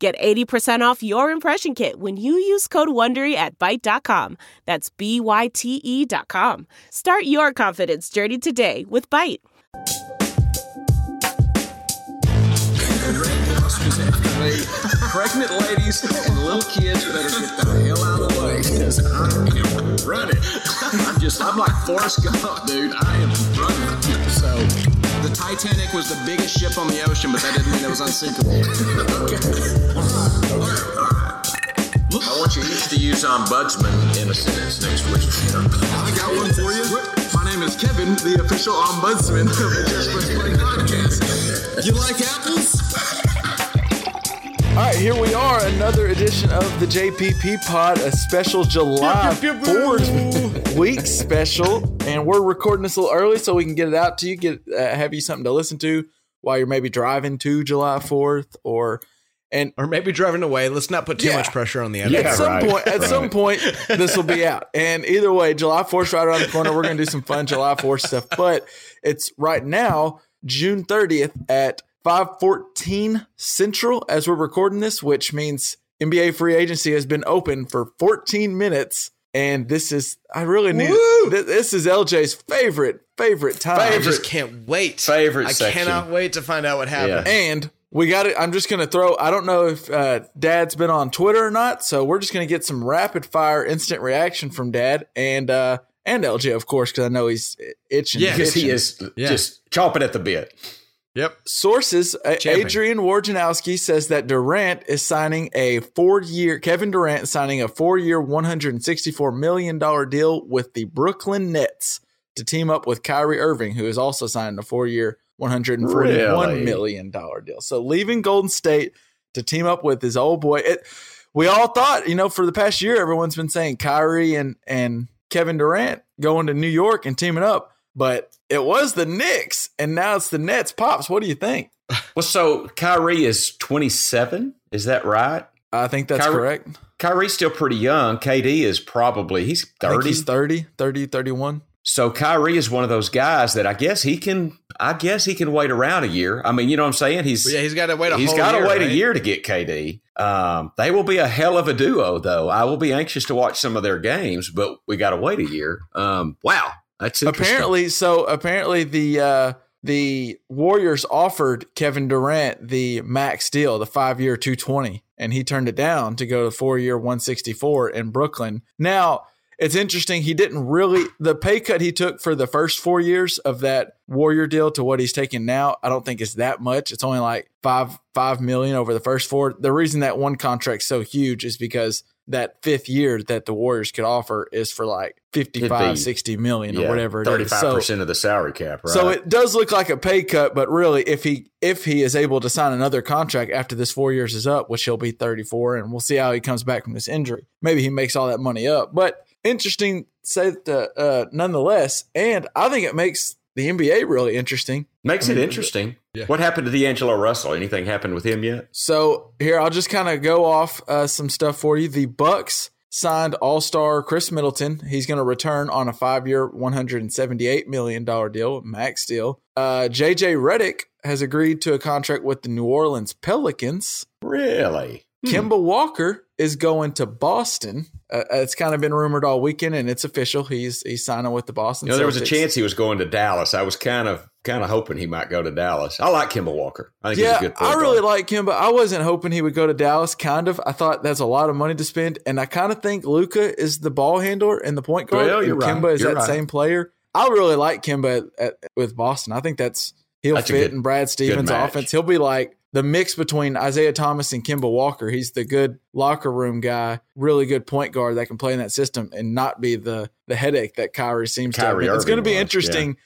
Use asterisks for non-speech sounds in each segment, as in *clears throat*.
Get 80% off your impression kit when you use code WONDERY at Byte.com. That's B-Y-T-E dot com. Start your confidence journey today with Byte. Pregnant ladies and little kids better get the hell out of the way because I am running. I'm just, I'm like Forrest Gump, dude. I am running. So, the Titanic was the biggest ship on the ocean, but that didn't mean it was unsinkable. I want you each to use ombudsman in a sentence next week. I got one for you. My name is Kevin, the official ombudsman of the Just Press Play podcast. You like apples? All right, here we are, another edition of the JPP Pod, a special July 4th week special, and we're recording this a little early so we can get it out to you, get uh, have you something to listen to while you're maybe driving to July 4th or and or maybe driving away. Let's not put too Yeah. much pressure on the at editor. Yeah, some right, point at some point this will be *laughs* out. And either way, July 4th right around the corner. We're gonna do some fun July 4th stuff. But it's right now, June 30th at 514 Central as we're recording this, which means NBA free agency has been open for 14 minutes. And this is I really need th- this is LJ's favorite, favorite time. I just can't wait. Favorite I section. cannot wait to find out what happened. And we got it. I'm just going to throw, I don't know if uh, Dad's been on Twitter or not. So we're just going to get some rapid fire instant reaction from Dad and, uh, and LJ, of course, because I know he's itching. Yeah, Because he is Yeah. just chomping at the bit. Yep. Sources, Champion. Adrian Wojnarowski says that Durant is signing a four year, Kevin Durant is signing a four year, $164 million deal with the Brooklyn Nets to team up with Kyrie Irving, who is also signing a four year, 141 Really? million dollar deal. So leaving Golden State to team up with his old boy. It, we all thought, you know, for the past year, everyone's been saying Kyrie and, and Kevin Durant going to New York and teaming up, but it was the Knicks and now it's the Nets. Pops, what do you think? *laughs* Well, so Kyrie is 27. Is that right? I think that's Kyrie- correct. Kyrie's still pretty young. KD is probably he's I think 30. he's 30, 30, 31. So Kyrie is one of those guys that I guess he can. I guess he can wait around a year. I mean, you know what I'm saying? He's yeah, he's got to wait a he's whole got to year, wait right? a year to get KD. Um, they will be a hell of a duo, though. I will be anxious to watch some of their games, but we got to wait a year. Um, wow, that's. Apparently, so apparently the uh the Warriors offered Kevin Durant the max deal, the five year 220, and he turned it down to go to four year 164 in Brooklyn. Now, it's interesting. He didn't really, the pay cut he took for the first four years of that Warrior deal to what he's taking now, I don't think it's that much. It's only like five, five million over the first four. The reason that one contract's so huge is because that fifth year that the Warriors could offer is for like 55, 60 million yeah, or whatever it is. thirty-five So- percent of the salary cap. Right. so it does look like a pay cut, but really, if he if he is able to sign another contract after this four years is up, which he'll be 34, and we'll see how he comes back from this injury. Maybe he makes all that money up. But interesting, say that uh, nonetheless, and I think it makes the NBA really interesting. makes it interesting. Yeah. What happened to D'Angelo Russell? Anything happened with him yet? So here, I'll just kind of go off uh, some stuff for you. The Bucks signed All Star Khris Middleton. He's going to return on a five year, one hundred and seventy eight million dollar deal, max deal. Uh, JJ Redick has agreed to a contract with the New Orleans Pelicans. Really? Kemba Walker is going to Boston. Uh, it's kind of been rumored all weekend, and it's official. He's he's signing with the Boston. You know, there was a chance he was going to Dallas. I was kind of kind of hoping he might go to Dallas. I like Kemba Walker. I think he's Yeah, a good. point I really guard. like Kemba. I wasn't hoping he would go to Dallas. Kind of. I thought that's a lot of money to spend, and I kind of think Luka is the ball handler and the point guard. Well, you're and right. Kemba is You're that right. same player. I really like Kemba at, at, with Boston. I think that's he'll That's fit good- in Brad Stevens' offense. He'll be like the mix between Isaiah Thomas and Kemba Walker. He's the good locker room guy, really good point guard that can play in that system and not be the the headache that Kyrie seems Kyrie to. Have. It's going to be was, interesting.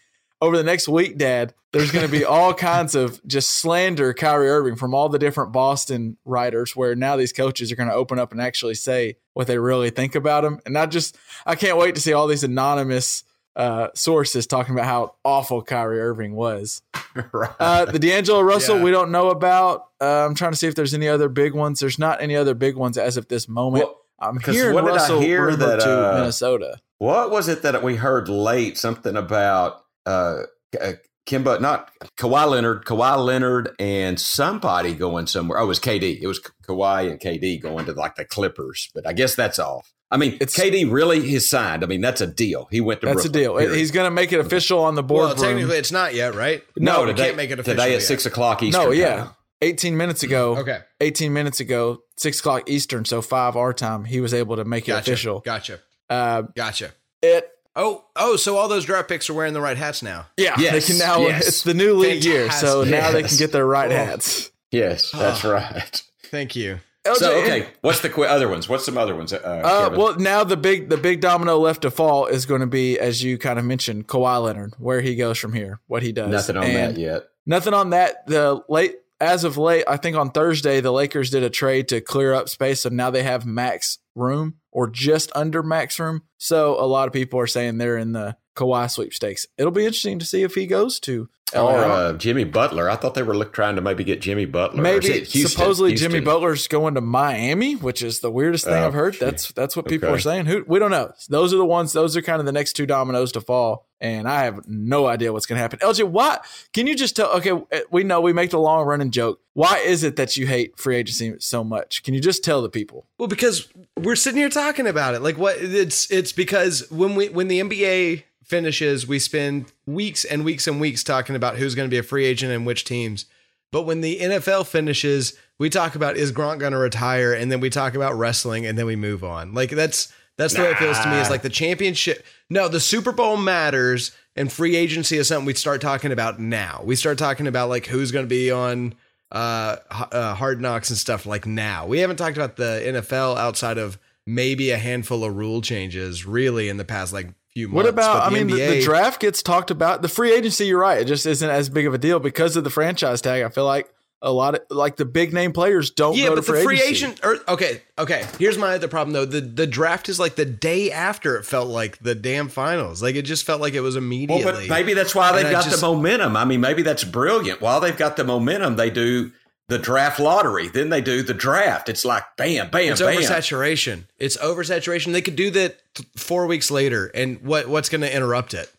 over the next week, Dad, there's going to be all *laughs* kinds of just slander Kyrie Irving from all the different Boston writers. Where now these coaches are going to open up and actually say what they really think about him, and not just. I can't wait to see all these anonymous uh, sources talking about how awful Kyrie Irving was. *laughs* right. Uh, the D'Angelo Russell, Yeah. we don't know about. Uh, I'm trying to see if there's any other big ones. There's not any other big ones as of this moment. Well, I'm hearing what did I Russell hear that, to uh, Minnesota. What was it that we heard late? Something about uh, uh Kemba, not Kawhi Leonard, Kawhi Leonard, and somebody going somewhere. Oh, it was KD. It was Ka- Kawhi and KD going to like the Clippers. But I guess that's off. I mean, It's- KD really is signed. I mean, that's a deal. He went to That's a deal. period. He's going to make it official on the board. Well, technically, it's not yet, right? no, we today, can't make it official today yet. at six o'clock Eastern. no, yeah. time. 18 minutes ago. Okay, 18 minutes ago, six o'clock Eastern, so five our time. He was able to make it official. Gotcha. Uh, Gotcha. it. Oh, oh, so all those draft picks are wearing the right hats now. Yeah, Yes, they can now. yes. It's the new league year, so Fantastic. now they can get their right Oh. hats. Yes, that's Oh. right. Thank you. So LJ, okay, what's the qu- other ones? What's some other ones? Uh, Uh, well, now the big the big domino left to fall is going to be, as you kind of mentioned, Kawhi Leonard, where he goes from here, what he does. nothing on And that yet. Nothing on that. The late as of late, I think on Thursday the Lakers did a trade to clear up space, so now they have max room or just under max room. So a lot of people are saying they're in the Kawhi sweepstakes. It'll be interesting to see if he goes to. Or uh, Jimmy Butler. I thought they were look, trying to maybe get Jimmy Butler. Or Maybe Houston? supposedly Jimmy Butler's going to Miami, which is the weirdest thing Oh, I've heard. gee. That's that's what people Okay. are saying. Who we don't know. Those are the ones. Those are kind of the next two dominoes to fall, and I have no idea what's going to happen. LJ, why? Can you just tell? Okay, eh, we know we make the long running joke. Why is it that you hate free agency so much? Can you just tell the people? Well, because we're sitting here talking about it. Like what it's it's because when we when the NBA finishes, we spend weeks and weeks and weeks talking about who's going to be a free agent and which teams. But when the NFL finishes, we talk about is Gronk going to retire, and then we talk about wrestling, and then we move on. Like that's that's the way it feels to me. Is like the championship. No, the Super Bowl matters, and free agency is something we start talking about now. We start talking about like who's going to be on uh, uh, hard knocks and stuff like now. We haven't talked about the NFL outside of maybe a handful of rule changes really in the past like few months. What about? But I mean, the, the draft gets talked about. The free agency, you're right. It just isn't as big of a deal because of the franchise tag. I feel like a lot of like the big name players don't Yeah, go but to the free, free agency. agent or okay, okay. Here's my other problem though. The the draft is like the day after it felt like the damn finals. Like it just felt like it was Well, immediately. but maybe that's why they've And got just- the momentum. I mean, maybe that's brilliant. While they've got the momentum, they do the draft lottery. Then they do the draft. It's like bam, bam, it's bam. oversaturation. It's oversaturation. They could do that th- four weeks later, and what what's going to interrupt it?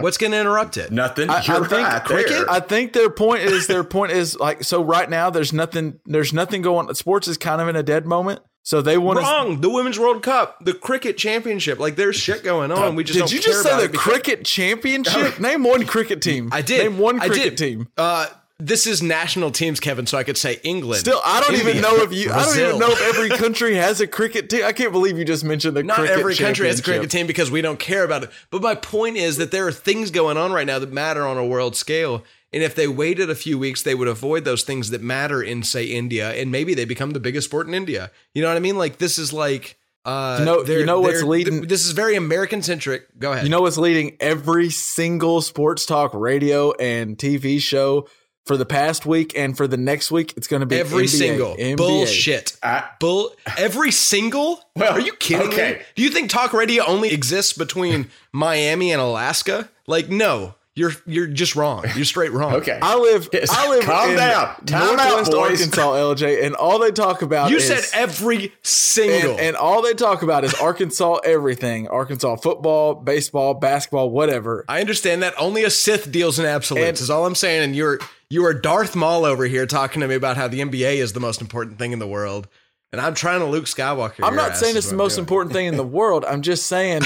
What's going to interrupt it? Nothing. I, You're I think right cricket- there. I think their point is their point is like so right now there's nothing there's nothing going sports is kind of in a dead moment so they want to Wrong. The Women's World Cup, the cricket championship. Like there's shit going on. We just did don't you care just say the cricket championship *laughs* name one cricket team I did. name one I cricket did. team Uh, this is national teams, Kevin. So I could say England. still I don't even know if you I don't even know if every country has a cricket team I can't believe you just mentioned the cricket team. Not every country has a cricket team because we don't care about it. But my point is that there are things going on right now that matter on a world scale. And if they waited a few weeks, they would avoid those things that matter in, say, India, and maybe they become the biggest sport in India. You know what I mean? Like this is like, uh, You know- you know what's leading- This is very American centric. Go ahead. You know what's leading every single sports talk radio and TV show for the past week and for the next week? It's going to be every NBA, single NBA. bullshit. I- Bull. Every single. Well, Are you kidding me? okay. Do you think talk radio only exists between *laughs* Miami and Alaska? Like, no. You're you're just wrong. You're straight wrong. *laughs* okay. I live. Yes. I *laughs* live Calm in down. Time Northwest boys. Arkansas, LJ, and all they talk about You is, said every single. and, and all they talk about is Arkansas *laughs* everything: Arkansas football, baseball, basketball, whatever. I understand that only a Sith deals in absolutes. And- is all I'm saying. And you're you are Darth Maul over here talking to me about how the NBA is the most important thing in the world, and I'm trying to Luke Skywalker. I'm your not ass saying it's the I'm most doing. important thing in the world. I'm just saying.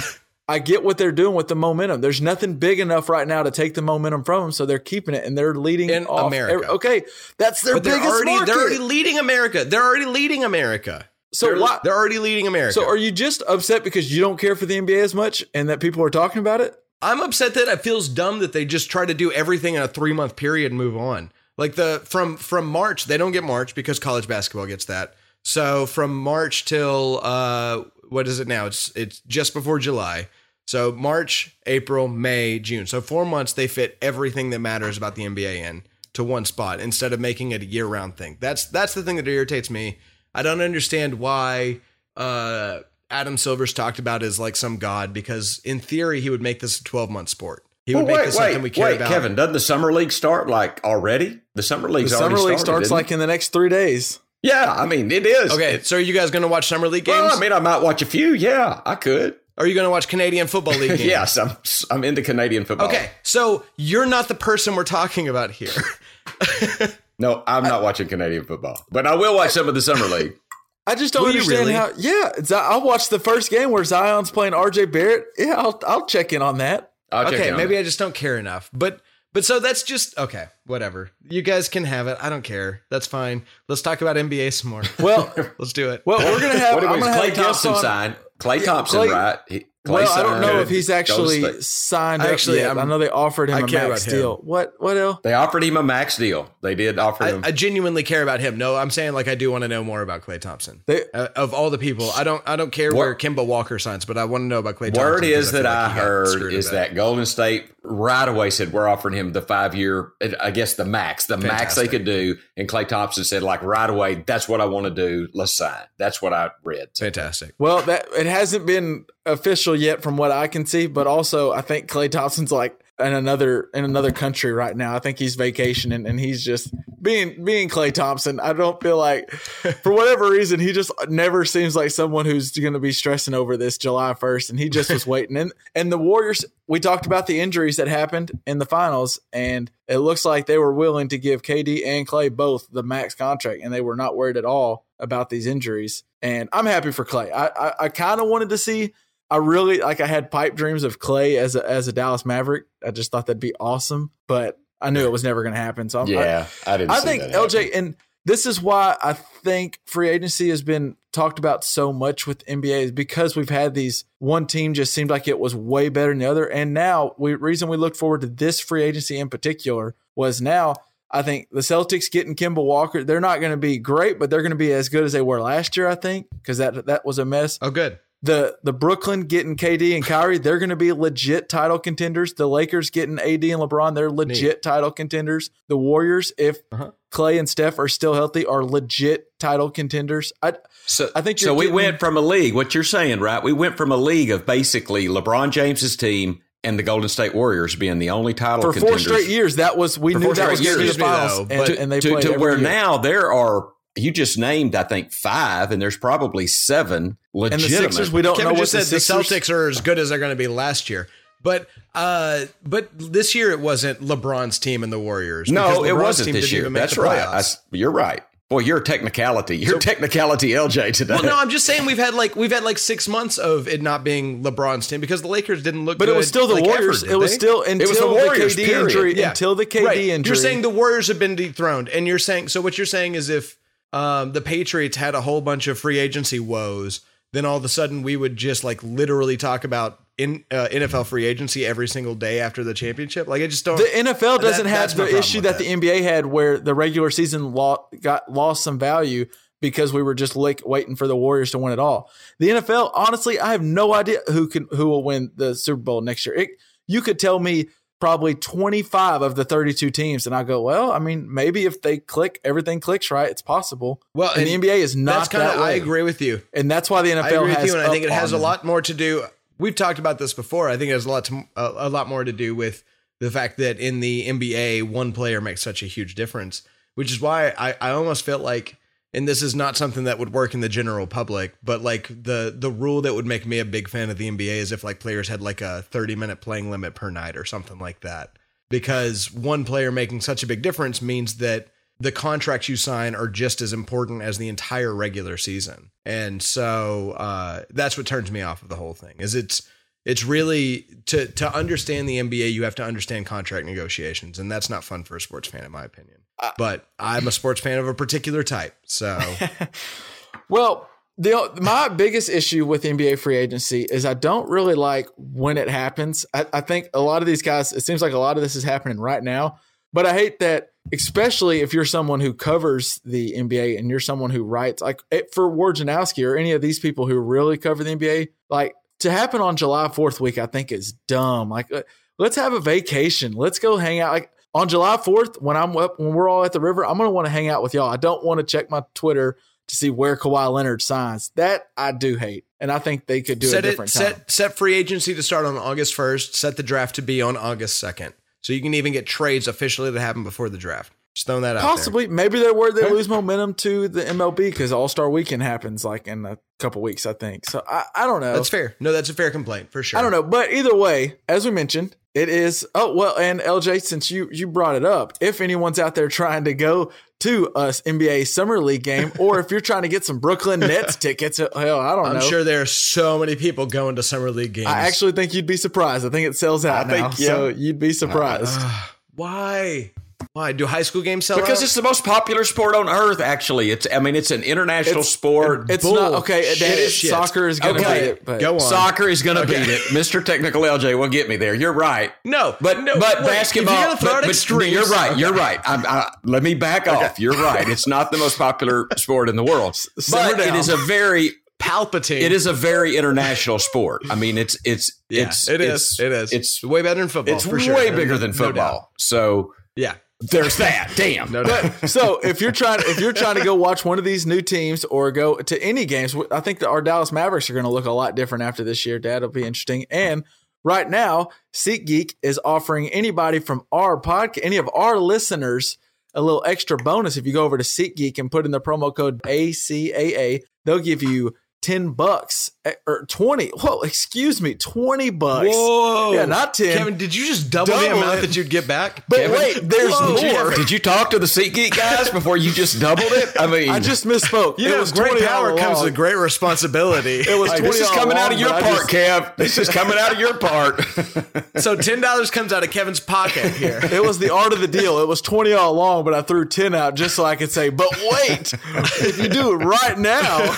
I get what they're doing with the momentum. There's nothing big enough right now to take the momentum from them, so they're keeping it and they're leading In off America. okay, that's their But they're biggest already market. they're already leading America. They're already leading America. so they're, why? they're already leading America. So are you just upset because you don't care for the NBA as much and that people are talking about it? I'm upset that it feels dumb that they just try to do everything in a three month period and move on. Like the from from March, they don't get March because college basketball gets that. So from March till uh what is it now? It's it's just before July. So March, April, May, June. So four months they fit everything that matters about the NBA in to one spot instead of making it a year round thing. That's that's the thing that irritates me. I don't understand why uh, Adam Silver's talked about as like some god because in theory he would make this a 12 month sport. He would Well, make wait, this something wait, we care wait, about. Kevin. Doesn't the summer league start like already? The summer The summer already league started, starts like it? in the next three days. yeah. I mean, it is. Okay, so are you guys going to watch summer league games? Well, I mean, I might watch a few. Yeah, I could. Are you going to watch Canadian football league *laughs* games? yes, I'm. I'm into Canadian football. Okay, so you're not the person we're talking about here. *laughs* No, I'm not watching Canadian football, but I will watch some of the summer league. I just don't Will you understand really? how. Yeah, I'll watch the first game where Zion's playing R.J. Barrett. Yeah, I'll I'll check in on that. I'll check okay, in on maybe it. I just don't care enough. But but so that's just okay, whatever. You guys can have it. I don't care. That's fine. Let's talk about NBA some more. Well, *laughs* Let's do it. well, we're gonna have. What I'm was gonna have Klay a guest Thompson on. signed? Klay Thompson, Klay- right? He, Well, I don't know if he's actually signed Actually, up yet. I'm- know they offered him I a care max about him. deal. What? What else? They offered him a max deal. They did offer I, him. I genuinely care about him. No, I'm saying like I do want to know more about Klay Thompson. They- Uh, of all the people, I don't I don't care Wor- where Kemba Walker signs, but I want to know about Klay Thompson. Word because is feel that like I he got heard is that Golden State right away said we're offering him the five year, I guess the max, the max they could do. And Klay Thompson said like right away, that's what I want to do. Let's sign. That's what I read. fantastic. Well, that it hasn't been official yet from what I can see, but also I think Klay Thompson's like in another in another country right now. I think he's vacationing and he's just being being Klay Thompson. I don't feel like *laughs* for whatever reason he just never seems like someone who's going to be stressing over this July 1st and he just was *laughs* waiting. And and the Warriors we talked about the injuries that happened in the finals and it looks like they were willing to give KD and Klay both the max contract and they were not worried at all about these injuries. And I'm happy for Klay. I I, I kind of wanted to see I really like I had pipe dreams of Klay as a as a Dallas Maverick. I just thought that'd be awesome, but I knew it was never going to happen. So I'm, Yeah, I, didn't. I, I think that LJ, and this is why I think free agency has been talked about so much with NBA is because we've had these one team just seemed like it was way better than the other, and now we reason we look forward to this free agency in particular was now. I think the Celtics getting Kemba Walker, they're not going to be great, but they're going to be as good as they were last year, I think, because that that was a mess Oh, good. The the Brooklyn getting KD and Kyrie, they're going to be legit title contenders. The Lakers getting AD and LeBron, they're legit title contenders. The Warriors, if Uh-huh. Klay and Steph are still healthy, are legit title contenders. I So I think so. you're We getting- went from a league. What you're saying, right? We went from a league of basically LeBron James's team and the Golden State Warriors being the only title for four contenders straight years. That was we For knew that was going to be the finals, Excuse me, and, though, to, and they to, to where year. now there are. You just named, I think, five, and there's probably seven and the legitimate. Sixers. We don't Kevin know what just said the the, Celtics are as good as they're going to be last year. But uh, but this year it wasn't LeBron's team and the Warriors. no, because it wasn't team this year. That's right. I you're right. Boy, you're a technicality. You're a technicality, LJ today. Well, no, I'm just saying we've had like we've had like six months of it not being LeBron's team because the Lakers didn't look. Good. But good, it was still the like, Warriors. ever, it was they? still until was the Warriors, KD period. injury. Yeah. Until the KD right. injury. You're saying the Warriors have been dethroned, and you're saying so. What you're saying is if um, the Patriots had a whole bunch of free agency woes, then all of a sudden we would just like literally talk about in uh, NFL free agency every single day after the championship. Like I just don't. The NFL doesn't That- have the issue that, that. the NBA had, where the regular season lo- got lost some value because we were just like waiting for the Warriors to win it all. The NFL, honestly, I have no idea who can who will win the Super Bowl next year. It, you could tell me probably 25 of the 32 teams, and I go, well, I mean, maybe if they click, everything clicks right, it's possible. Well, and, and the NBA is not that's kind that of. I agree with you. and that's why the NFL I agree has with you, and I think it has a lot more to do. We've talked about this before. I think it has a lot to, a, a lot more to do with the fact that in the NBA, one player makes such a huge difference, which is why I, I almost felt like, and this is not something that would work in the general public, but like the the rule that would make me a big fan of the NBA is if like players had like a thirty minute playing limit per night or something like that, because one player making such a big difference means that the contracts you sign are just as important as the entire regular season. And so uh, that's what turns me off of the whole thing. Is it's it's really to to understand the NBA, you have to understand contract negotiations, and that's not fun for a sports fan, in my opinion. But I'm a sports fan of a particular type, so *laughs* Well, the my biggest issue with NBA free agency is I don't really like when it happens. I, I think a lot of these guys, it seems like a lot of this is happening right now. But I hate that, especially if you're someone who covers the NBA and you're someone who writes, like it, for Wojnarowski or any of these people who really cover the NBA, like to happen on July 4th week, I think is dumb. Like, uh, let's have a vacation. Let's go hang out. Like on July 4th, when I'm up, when we're all at the river, I'm going to want to hang out with y'all. I don't want to check my Twitter to see where Kawhi Leonard signs. That I do hate. And I think they could do set a different it, time. set set free agency to start on August first. Set the draft to be on August second, so you can even get trades officially to happen before the draft. Just throwing that out. Possibly, maybe they're where they lose momentum to the MLB because All Star Weekend happens like in a couple weeks, I think. So I, I don't know. That's fair. No, that's a fair complaint for sure. I don't know, but either way, as we mentioned, it is. Oh well, and LJ, since you you brought it up, if anyone's out there trying to go to a NBA Summer League game, or if you're trying to get some Brooklyn Nets *laughs* tickets, hell, I don't know. I'm sure there are so many people going to summer league games. I actually think you'd be surprised. I think it sells out I think, yeah. so you'd be surprised. Uh, why? Why do high school games sell Because out? it's the most popular sport on earth. Actually, it's. I mean, it's an international sport. it's not okay. Bullshit. That is, soccer is going to Okay, beat it, but go on. Soccer is going to beat it. *laughs* Mr. Technical LJ will get me there. You're right. no, But no, but wait, basketball. You're gonna throw but, out but extremes, you're right. You're right. I'm, I, let me back off. You're right. It's not the most popular sport in the world, but it down. is a very Palpatine. it is a very international sport. I mean, it's it's Yeah, it's it it's, is. It is. It's way better than football. it's for way sure. bigger than football. doubt. so yeah. There's that. Damn. No doubt. so if you're trying if you're trying to go watch one of these new teams or go to any games, I think that our Dallas Mavericks are going to look a lot different after this year. That'll be interesting. And right now, SeatGeek is offering anybody from our podcast, any of our listeners, a little extra bonus. If you go over to SeatGeek and put in the promo code ACAA, they'll give you. 10 bucks eh, or 20 whoa excuse me 20 bucks Whoa. yeah not 10 Kevin, did you just double, the amount it. that you'd get back? but Kevin, wait there's Whoa. Did you, more did you talk to the SeatGeek guys before you just doubled it? I mean, i just misspoke You it know, was great 20 power comes with great responsibility. It was 20 this is coming out of your part, just- Kev. This is coming out of your part. *laughs* so ten dollars comes out of Kevin's pocket here. It was the art of the deal. It was 20 all along, but I threw 10 out just so I could say, but wait, if you do it right now.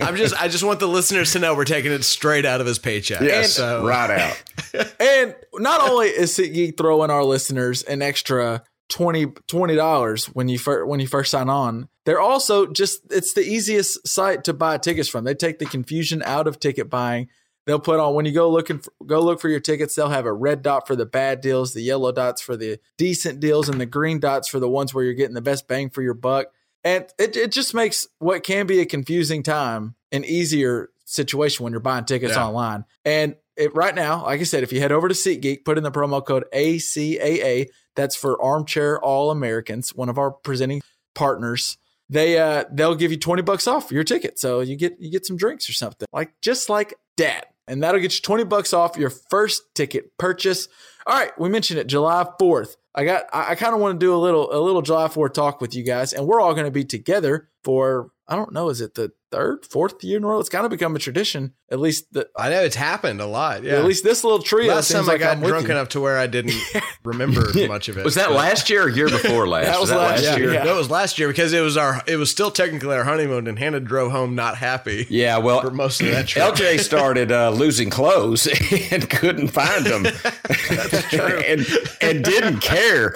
I'm just I just want the listeners to know we're taking it straight out of his paycheck. yes, so uh, right out. *laughs* And not only is SeatGeek throwing our listeners an extra 20 dollars when you first when you first sign on, they're also just it's the easiest site to buy tickets from. They take the confusion out of ticket buying. They'll put on when you go looking for, go look for your tickets. They'll have a red dot for the bad deals, the yellow dots for the decent deals, and the green dots for the ones where you're getting the best bang for your buck. And it, it just makes what can be a confusing time an easier situation when you're buying tickets Yeah. online. And it, right now, like I said, if you head over to SeatGeek, put in the promo code ACAA, that's for Armchair All Americans, one of our presenting partners. They uh they'll give you 20 bucks off your ticket. So you get you get some drinks or something. Like just like that. And that'll get you 20 bucks off your first ticket purchase. All right, we mentioned it July 4th. I got I, I kind of want to do a little a little July 4th talk with you guys, and we're all going to be together for I don't know, is it the third, fourth year in a row? It's kind of become a tradition. At least the I know it's happened a lot. Yeah. at least this little trio. last seems time like I got I'm drunk enough to where I didn't *laughs* remember much of it. Was that But- last year or year before *laughs* last? That was last Yeah, year. that was last year because it was our it was still technically our honeymoon and Hannah drove home not happy Yeah, well, for most of that *laughs* trip. LJ started uh, losing clothes and couldn't find them, and and didn't care.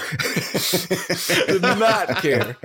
did not care.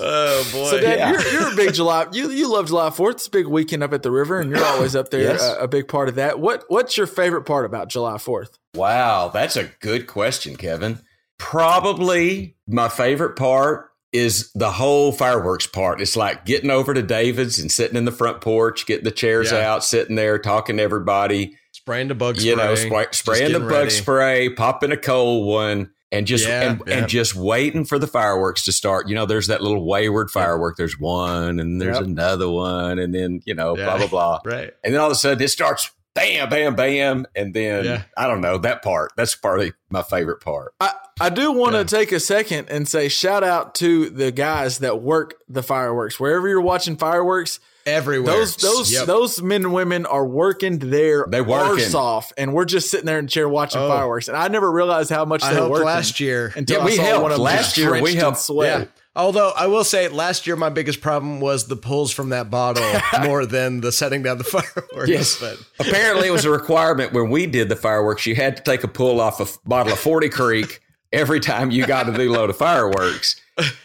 oh boy. So, Dad, Yeah. you're, you're a big July. You you love July Fourth. It's a big weekend up at the river, and you're always up there. Yes. A, a big part of that. What What's your favorite part about July Fourth? Wow, that's a good question, Kevin. Probably my favorite part is the whole fireworks part. It's like getting over to David's and sitting in the front porch, getting the chairs Yeah. out, sitting there talking to everybody. spraying the bug spray. you know, spray, spraying the bug ready. spray, popping a cold one, and just Yeah, and, yeah. and just waiting for the fireworks to start. You know, there's that little wayward firework. There's one, and there's Yep. another one, and then you know, Yeah. blah blah blah, *laughs* Right. and then all of a sudden it starts. Bam, bam, bam, and then Yeah. I don't know that part. That's probably my favorite part. I, I do want to Yeah. take a second and say shout out to the guys that work the fireworks. Wherever you're watching fireworks, Everywhere. those those Yep. those men and women are working their They working. arse off, and we're just sitting there in the chair watching Oh. fireworks. And I never realized how much I they helped worked last year. until Yeah, I we saw helped. one of them Last year we drenched in helped. sweat. Yeah. Although I will say, last year my biggest problem was the pulls from that bottle *laughs* more than the setting down the *laughs* fireworks. Yes. but Apparently, it was a requirement when we did the fireworks. You had to take a pull off a bottle of Forty Creek every time you got to new load of fireworks.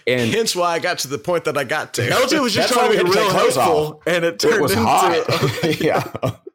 And *laughs* Hence why I got to the point that I got to. LJ was just trying to be real helpful, and it turned it was into. hot. *laughs* yeah. *laughs*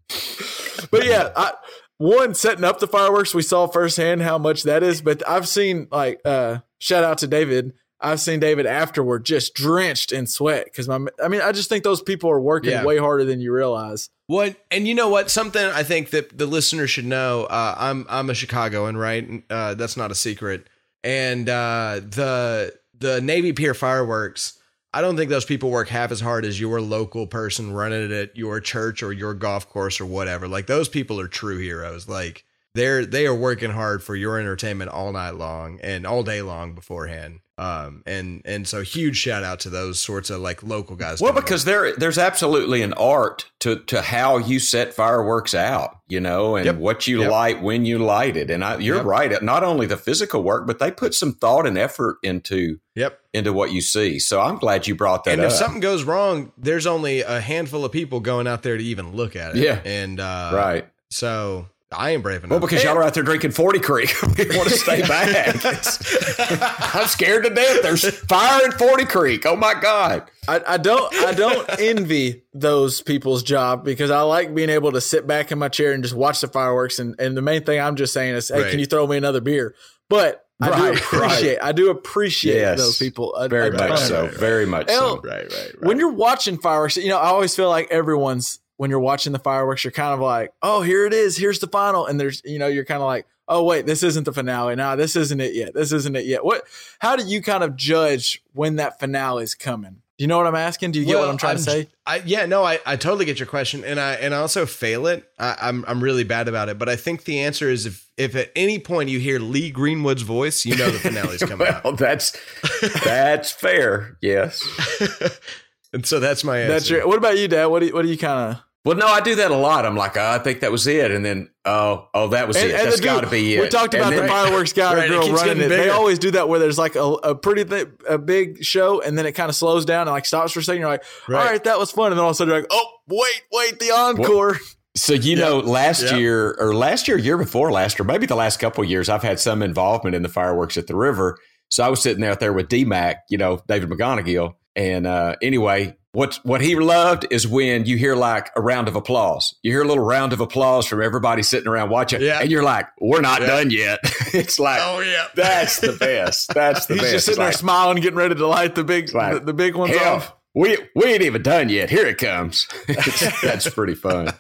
But yeah, I, one setting up the fireworks, we saw firsthand how much that is. But I've seen like uh, shout out to David. I've seen David afterward just drenched in sweat because my. I mean, I just think those people are working Yeah. way harder than you realize. What and you know what? Something I think that the listener should know. Uh, I'm I'm a Chicagoan, right? Uh, that's not a secret. And uh, the the Navy Pier fireworks. I don't think those people work half as hard as your local person running it at your church or your golf course or whatever. Like those people are true heroes. Like they're they are working hard for your entertainment all night long and all day long beforehand. Um and and so huge shout out to those sorts of like local guys. Well, because there there's absolutely an art to to how you set fireworks out, you know, and Yep. what you Yep. light when you light it. And I, you're Yep. right. Not only the physical work, but they put some thought and effort into Yep. into what you see. So I'm glad you brought that and up. if something goes wrong, there's only a handful of people going out there to even look at it. Yeah. And uh, right. So I am brave enough. Well, because y'all are out there drinking 40 Creek. *laughs* we want to *laughs* stay back. I'm scared to death. There's fire in 40 Creek. Oh my God. I, I don't I don't envy those people's job because I like being able to sit back in my chair and just watch the fireworks and, and the main thing I'm just saying is hey Right. can you throw me another beer but I do Right, appreciate I do appreciate Yes. those people a, Very a much ton. so. Very much El- so. right, right, right. when you're watching fireworks you know I always feel like everyone's when you're watching the fireworks you're kind of like oh here it is here's the final and there's you know you're kind of like oh wait this isn't the finale no this isn't it yet this isn't it yet what how do you kind of judge when that finale is coming do you know what I'm asking do you get what I'm trying to say I, yeah, no, I, I totally get your question, and I and I also fail it. I, I'm I'm really bad about it, but I think the answer is if if at any point you hear Lee Greenwood's voice, you know the finale's *laughs* coming Well, that's that's fair. Yes. *laughs* and so that's my answer. That's your. What about you, Dad? What do you, what do you kind of? Well, no, I do that a lot. I'm like, oh, I think that was it, and then oh, oh, that was it. That's got to be it. We talked about And the *laughs* fireworks guy Right, or girl running it. They always do that where there's like a, a pretty th- a big show, and then it kind of slows down and like stops for a second. You're like, Right. all right, that was fun, and then all of a sudden you're like, oh, wait, wait, the encore. So you know, last Yeah. year or last year, year before last, or maybe the last couple of years, I've had some involvement in the fireworks at the river. So I was sitting out there with DMAC, you know, David McGonigal, and uh, anyway, what what he loved is when you hear like a round of applause. You hear a little round of applause from everybody sitting around watching, Yeah. and you're like, "We're not Yeah. done yet." *laughs* it's like, Oh yeah, that's the best. That's the *laughs* He's best. just sitting there like, smiling, getting ready to light the big like, the, the big ones Hell, off. we we ain't even done yet. Here it comes. *laughs* that's pretty fun.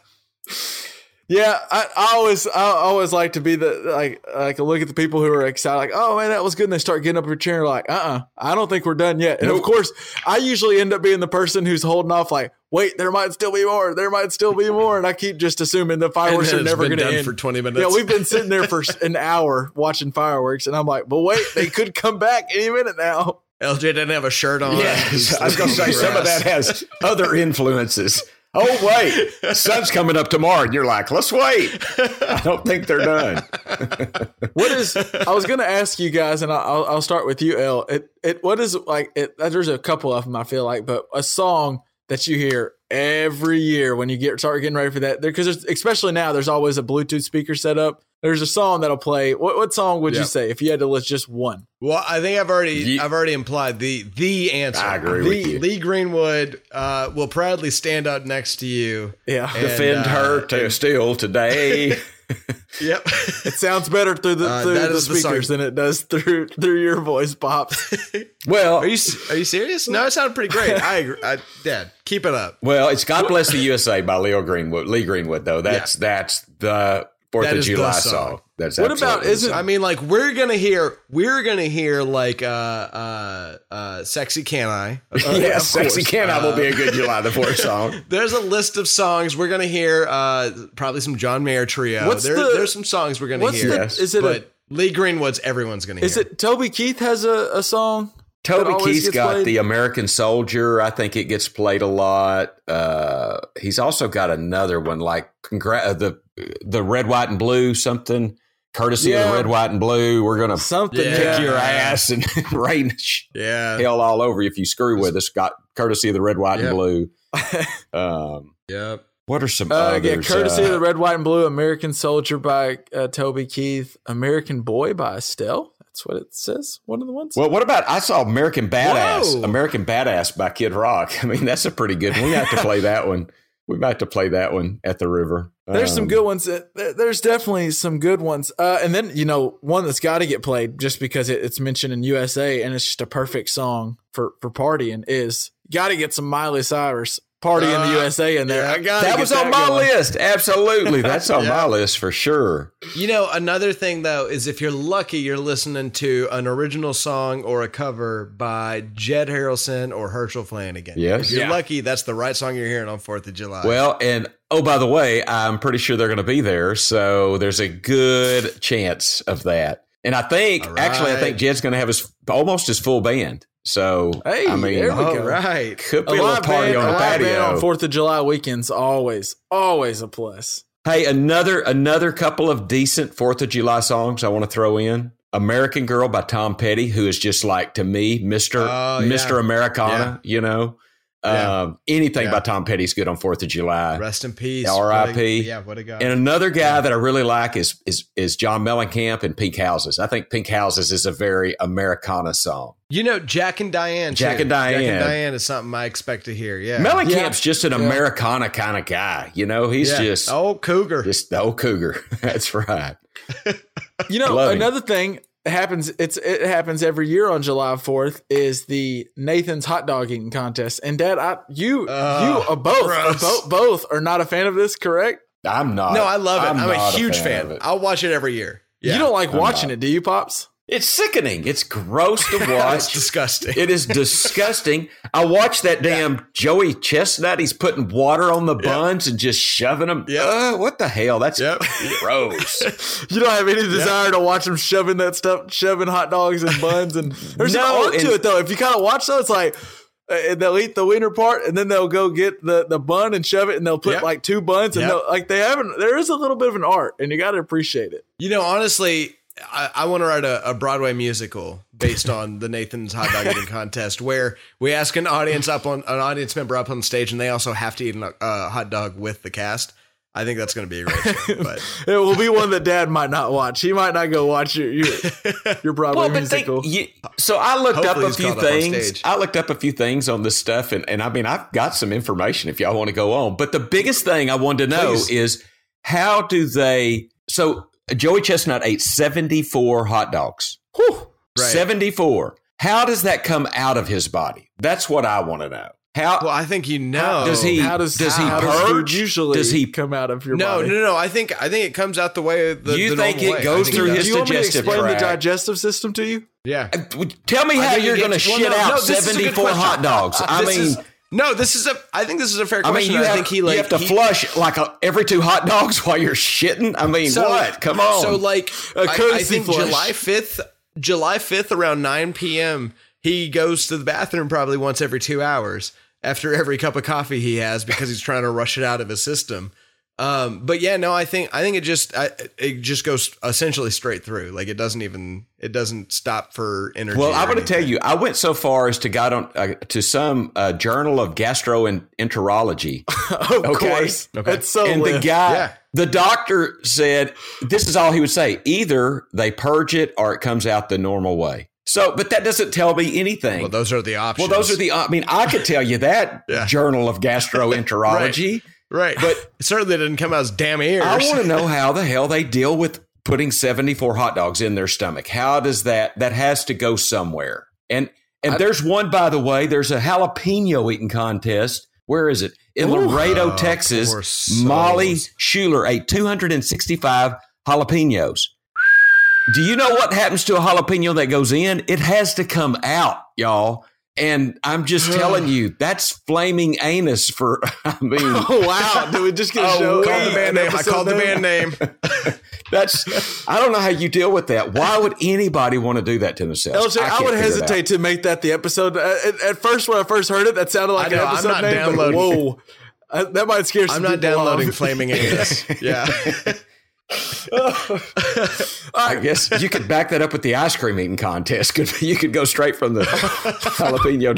Yeah, I, I always I always like to be the like like look at the people who are excited, like, oh man, that was good. And they start getting up your chair, like, uh, uh I don't think we're done yet. And of course, I usually end up being the person who's holding off, like, wait, there might still be more, there might still be more, and I keep just assuming the fireworks are never going to end. for 20 minutes. yeah, we've been sitting there for *laughs* an hour watching fireworks, and I'm like, but wait, they could come back any minute now. LJ didn't have a shirt on. Yes, *laughs* I was going to say some of that has other influences. Oh wait, sun's coming up tomorrow, and you're like, let's wait. I don't think they're done. *laughs* What is? I was going to ask you guys, and I'll, I'll start with you, El. It, it, what is like? It, there's a couple of them I feel like, but a song that you hear every year when you get start getting ready for that, because especially now, there's always a Bluetooth speaker set up. There's a song that'll play. What, what song would Yeah. you say if you had to list just one? Well, I think I've already Ye- I've already implied the the answer. I agree the, with you. Lee Greenwood uh, will proudly stand up next to you. Yeah, And, Defend uh, her to and- still today. *laughs* Yep. it sounds better through the Uh, through that the is the speakers than it does through through your voice pops. *laughs* well, are you are you serious? No, it sounded pretty great. I agree. I, Dad, keep it up. well, it's "God Bless the USA" by Leo Greenwood. Lee Greenwood, though. That's that's the Fourth That of the July song. song. That's What about- isn't- song. I mean, like we're gonna hear we're gonna hear like uh uh uh sexy can I? *laughs* Uh, yes, "Sexy course. Can I" will Uh, be a good July the Fourth *laughs* song. There's a list of songs we're gonna hear. Uh, probably some John Mayer trio. What's there, the- there's some songs we're gonna What's hear. the? Yes. Is it a? but Lee Greenwood's everyone's gonna hear. Is it Toby Keith has a, a song? Toby Keith's got played? the American Soldier. I think it gets played a lot. Uh, he's also got another one like congr- uh, the the red, white, and blue something. Courtesy of the red, white, and blue. We're gonna something. Kick yeah. your ass and *laughs* rain Yeah. hell all over you if you screw with us. Got courtesy of the red, white, Yep. and blue. *laughs* Um, Yep. what are some Uh, others? yeah, courtesy of Uh, the Red, White, and Blue, American Soldier by uh, Toby Keith, American Boy by Estelle. That's what it says. One of the ones. Well, what about I saw American Badass, Whoa. American Badass by Kid Rock. *laughs* I mean, that's a pretty good one. We have to play that one. We might have to play that one at the river. There's some Um, good ones. Uh, There's definitely some good ones. Uh, and then you know one that's got to get played just because it, it's mentioned in USA and it's just a perfect song for for partying is got to get some Miley Cyrus "Party in the Uh, USA" in there. yeah. I got That was on my list. Absolutely. That's on *laughs* Yeah. my list for sure. You know, another thing though is if you're lucky, you're listening to an original song or a cover by Jed Harrelson or Herschel Flanagan. Yes. If you're Yeah. lucky, that's the right song you're hearing on Fourth of July. Well, and oh, by the way, I'm pretty sure they're going to be there. So there's a good chance of that. And I think, All actually, I think Jed's going to have his almost his full band. So, Hey, I mean, there we all go. right. could A be a, little party band, on a the live band patio. on Fourth of July weekends always always a plus. Hey, another another couple of decent Fourth of July songs I want to throw in. American Girl by Tom Petty, who is just like to me, Mister Oh, Mister yeah. Americana. You know, Yeah. um, anything Yeah. by Tom Petty's good on Fourth of July. Rest in peace. R.I.P.. Yeah, what a guy. And another guy that I really like is is is John Mellencamp and Pink Houses. I think Pink Houses is a very Americana song. you know, Jack and Diane. Jack too. and Diane. Jack and Diane is something I expect to hear. Yeah. Mellencamp's just an Yeah. Americana kind of guy. You know, he's Yeah. just oh cougar. just the old cougar. *laughs* That's right. *laughs* You know, another him. another thing happens. It's it happens every year on July Fourth. Is the Nathan's hot dog eating contest? And Dad, I you Oh, you uh, both gross. both both are not a fan of this, correct? I'm not. no, I love it. I'm, a huge of fan. it. I'll watch it every year. Yeah. You don't like I'm watching not. it, do you, pops? It's sickening. It's gross to *laughs* watch. It's disgusting. it is disgusting. I watched that damn Joey Chestnut. He's putting water on the buns and just shoving them. Yep. Uh, what the hell? That's Yep. gross. *laughs* You don't have any desire to watch them shoving that stuff, shoving hot dogs and buns, and *laughs* there's No, an art to it though. If you kind of watch though, it's like uh, they'll eat the wiener part, and then they'll go get the, the bun and shove it, and they'll put Yep. like two buns, and Yep. they'll, like they haven't. There is a little bit of an art, and you got to appreciate it. You know, honestly, I, I want to write a, a Broadway musical based on the Nathan's hot dog eating contest, where we ask an audience up on an audience member up on stage, and they also have to eat a uh, hot dog with the cast. I think that's going to be a great show. *laughs* But It will be one that Dad might not watch. He might not go watch your your, *laughs* your Broadway well, but they, musical. you, so I looked Hopefully up a few caught up on things. I looked up a few things on this stuff, and, and I mean, I've got some information if y'all want to go on. But the biggest thing I wanted to know Please. is how do they? So Joey Chestnut ate seventy four hot dogs. Whew, Right. seventy four. How does that come out of his body? That's what I want to know. How well, I think you know. does he? how does does he how does purge? usually Does he come out of your No, body? no, no. I think I think it comes out the way the. You the think it way. goes I think through it his Do you want me to digestive explain the digestive system to you? Yeah. Uh, tell me I how you're going to gets- well, shit no, out no, this is a good seventy four hot dogs. Uh, I This mean. is- no, this is a. I think this is a fair I mean, you I have, think he like you have to he- flush like a, every two hot dogs *laughs* while you're shitting. I mean, So- what? Come on. So like I- I, think flush. July fifth, July fifth around nine p.m. He goes to the bathroom probably once every two hours after every cup of coffee he has because he's trying to rush it out of his system. Um, but yeah, no, I think I think it just I, it just goes essentially straight through. Like it doesn't even it doesn't stop for energy. well, I'm going to tell you, I went so far as to got on uh, to some uh, journal of gastroenterology, *laughs* Of Okay. course. Okay. It's so and the lit. guy, Yeah. the doctor said, this is all he would say: either they purge it or it comes out the normal way. So, but that doesn't tell me anything. Well, those are the options. Well, those are the. I mean, I could tell you that *laughs* Yeah. journal of *laughs* gastroenterology. right, *laughs* but- it certainly didn't come out as damn ears. I want to know how the hell they deal with putting 74 hot dogs in their stomach. How does that that has to go somewhere? And and there's one by the way, there's a jalapeno eating contest. Where is it? In Laredo, Oh, Texas. Molly Schuler ate 265 jalapenos. Do you know what happens to a jalapeno that goes in? It has to come out, y'all. And I'm just telling you, that's flaming anus for *laughs* I mean *laughs* Oh wow! Did we just get *laughs* a show? called the band name. I episode called the band name. That's I don't know how you deal with that. Why would anybody want to do that to themselves? LJ, I, can't would figure it out. hesitate to make that the episode. Uh, At, at first, when I first heard it, that sounded like I know, an I'm episode not name. but downloading Whoa, Uh, that might scare some I'm not downloading off. Flaming Anus. Yeah. *laughs* I guess you could back that up with the ice cream eating contest. Could you could go straight from the *laughs* jalapeno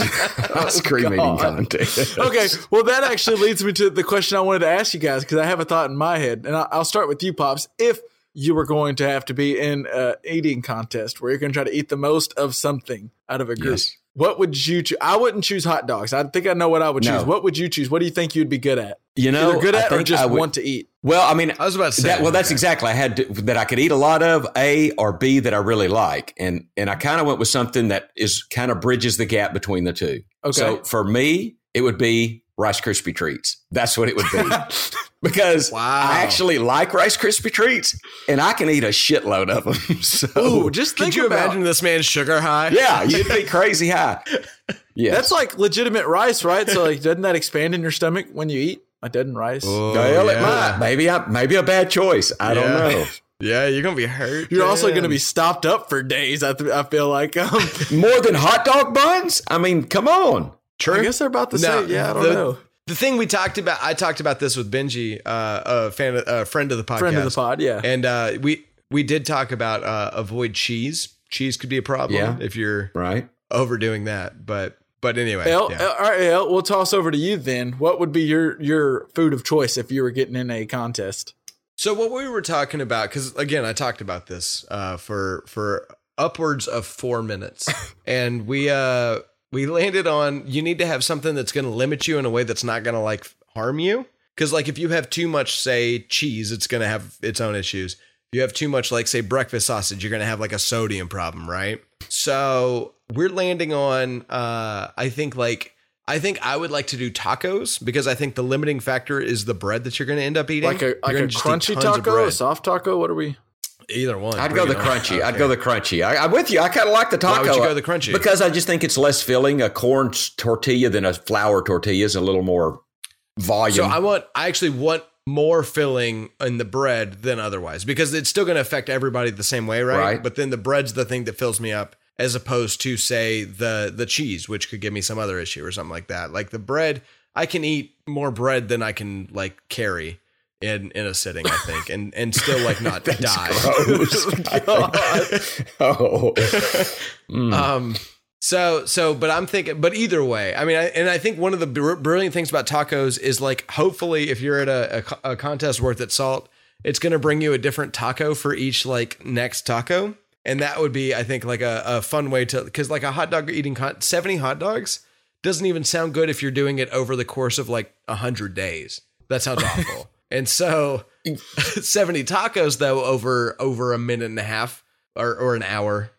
oh, ice cream eating contest? okay, well, that actually leads me to the question I wanted to ask you guys because I have a thought in my head, and I'll start with you, pops. If you were going to have to be in a eating contest where you're going to try to eat the most of something out of a group. Yes. What would you choose? I wouldn't choose hot dogs. I think I know what I would No. choose. What would you choose? What do you think you'd be good at? You know, Either good I at or just I would- want to eat. Well, I mean, I was about to say that, well, that's okay. exactly. I had to, that I could eat a lot of A or B that I really like, and and I kind of went with something that is kind of bridges the gap between the two. Okay. So for me, it would be Rice Krispie treats. That's what it would be. *laughs* *laughs* because Wow. I actually like Rice Krispie treats, and I can eat a shitload of them. *laughs* So Ooh, just Could you about imagine this man's sugar high? yeah, *laughs* you'd be crazy high. Yeah, That's like legitimate rice, right? So like, doesn't that expand in your stomach when you eat? a doesn't rice? Oh, well, it might. Maybe I maybe a bad choice. I don't know. Yeah, you're gonna be hurt. You're also going to be stopped up for days. I, th- I feel like. Um, More than hot dog buns? I mean, come on. True. I guess they're about the No, same. Yeah, I don't the- know. The thing we talked about, I talked about this with Benji, uh, a fan, a friend of the podcast, Friend of the pod, yeah. and uh, we we did talk about uh, avoid cheese. Cheese could be a problem Yeah. if you're Right? overdoing that, but but anyway, El, yeah. All right, El, we'll toss over to you then. What would be your your food of choice if you were getting in a contest? So what we were talking about, because again, I talked about this uh, for for upwards of four minutes, *laughs* and we uh, we landed on you need to have something that's going to limit you in a way that's not going to like harm you. Because like if you have too much, say cheese, it's going to have its own issues. If you have too much, like say breakfast sausage, you're going to have like a sodium problem, right? So we're landing on, uh, I think like. I think I would like to do tacos because I think the limiting factor is the bread that you're going to end up eating. Like a like a crunchy taco, a soft taco. What are we? Either one. I'd go the crunchy. I'd go the crunchy. I, I'm with you. I kind of like the taco. Why would you go the crunchy? Because I just think it's less filling. A corn tortilla than a flour tortilla is a little more volume. So I want. I actually want more filling in the bread than otherwise because it's still going to affect everybody the same way, right? Right. But then the bread's the thing that fills me up, as opposed to say the the cheese, which could give me some other issue or something like that. Like the bread, I can eat more bread than I can like carry. In, in a sitting, I think, and and still like not *laughs* die. *laughs* *laughs* Oh. Mm. Um. So so, but I'm thinking, but either way, I mean, I, and I think one of the br- brilliant things about tacos is like, hopefully, if you're at a, a, a contest worth its salt, it's going to bring you a different taco for each like next taco, and that would be, I think, like a, a fun way to because like a hot dog eating con- seventy hot dogs doesn't even sound good if you're doing it over the course of like a hundred days. That sounds awful. And so, *laughs* seventy tacos though over over a minute and a half or or an hour.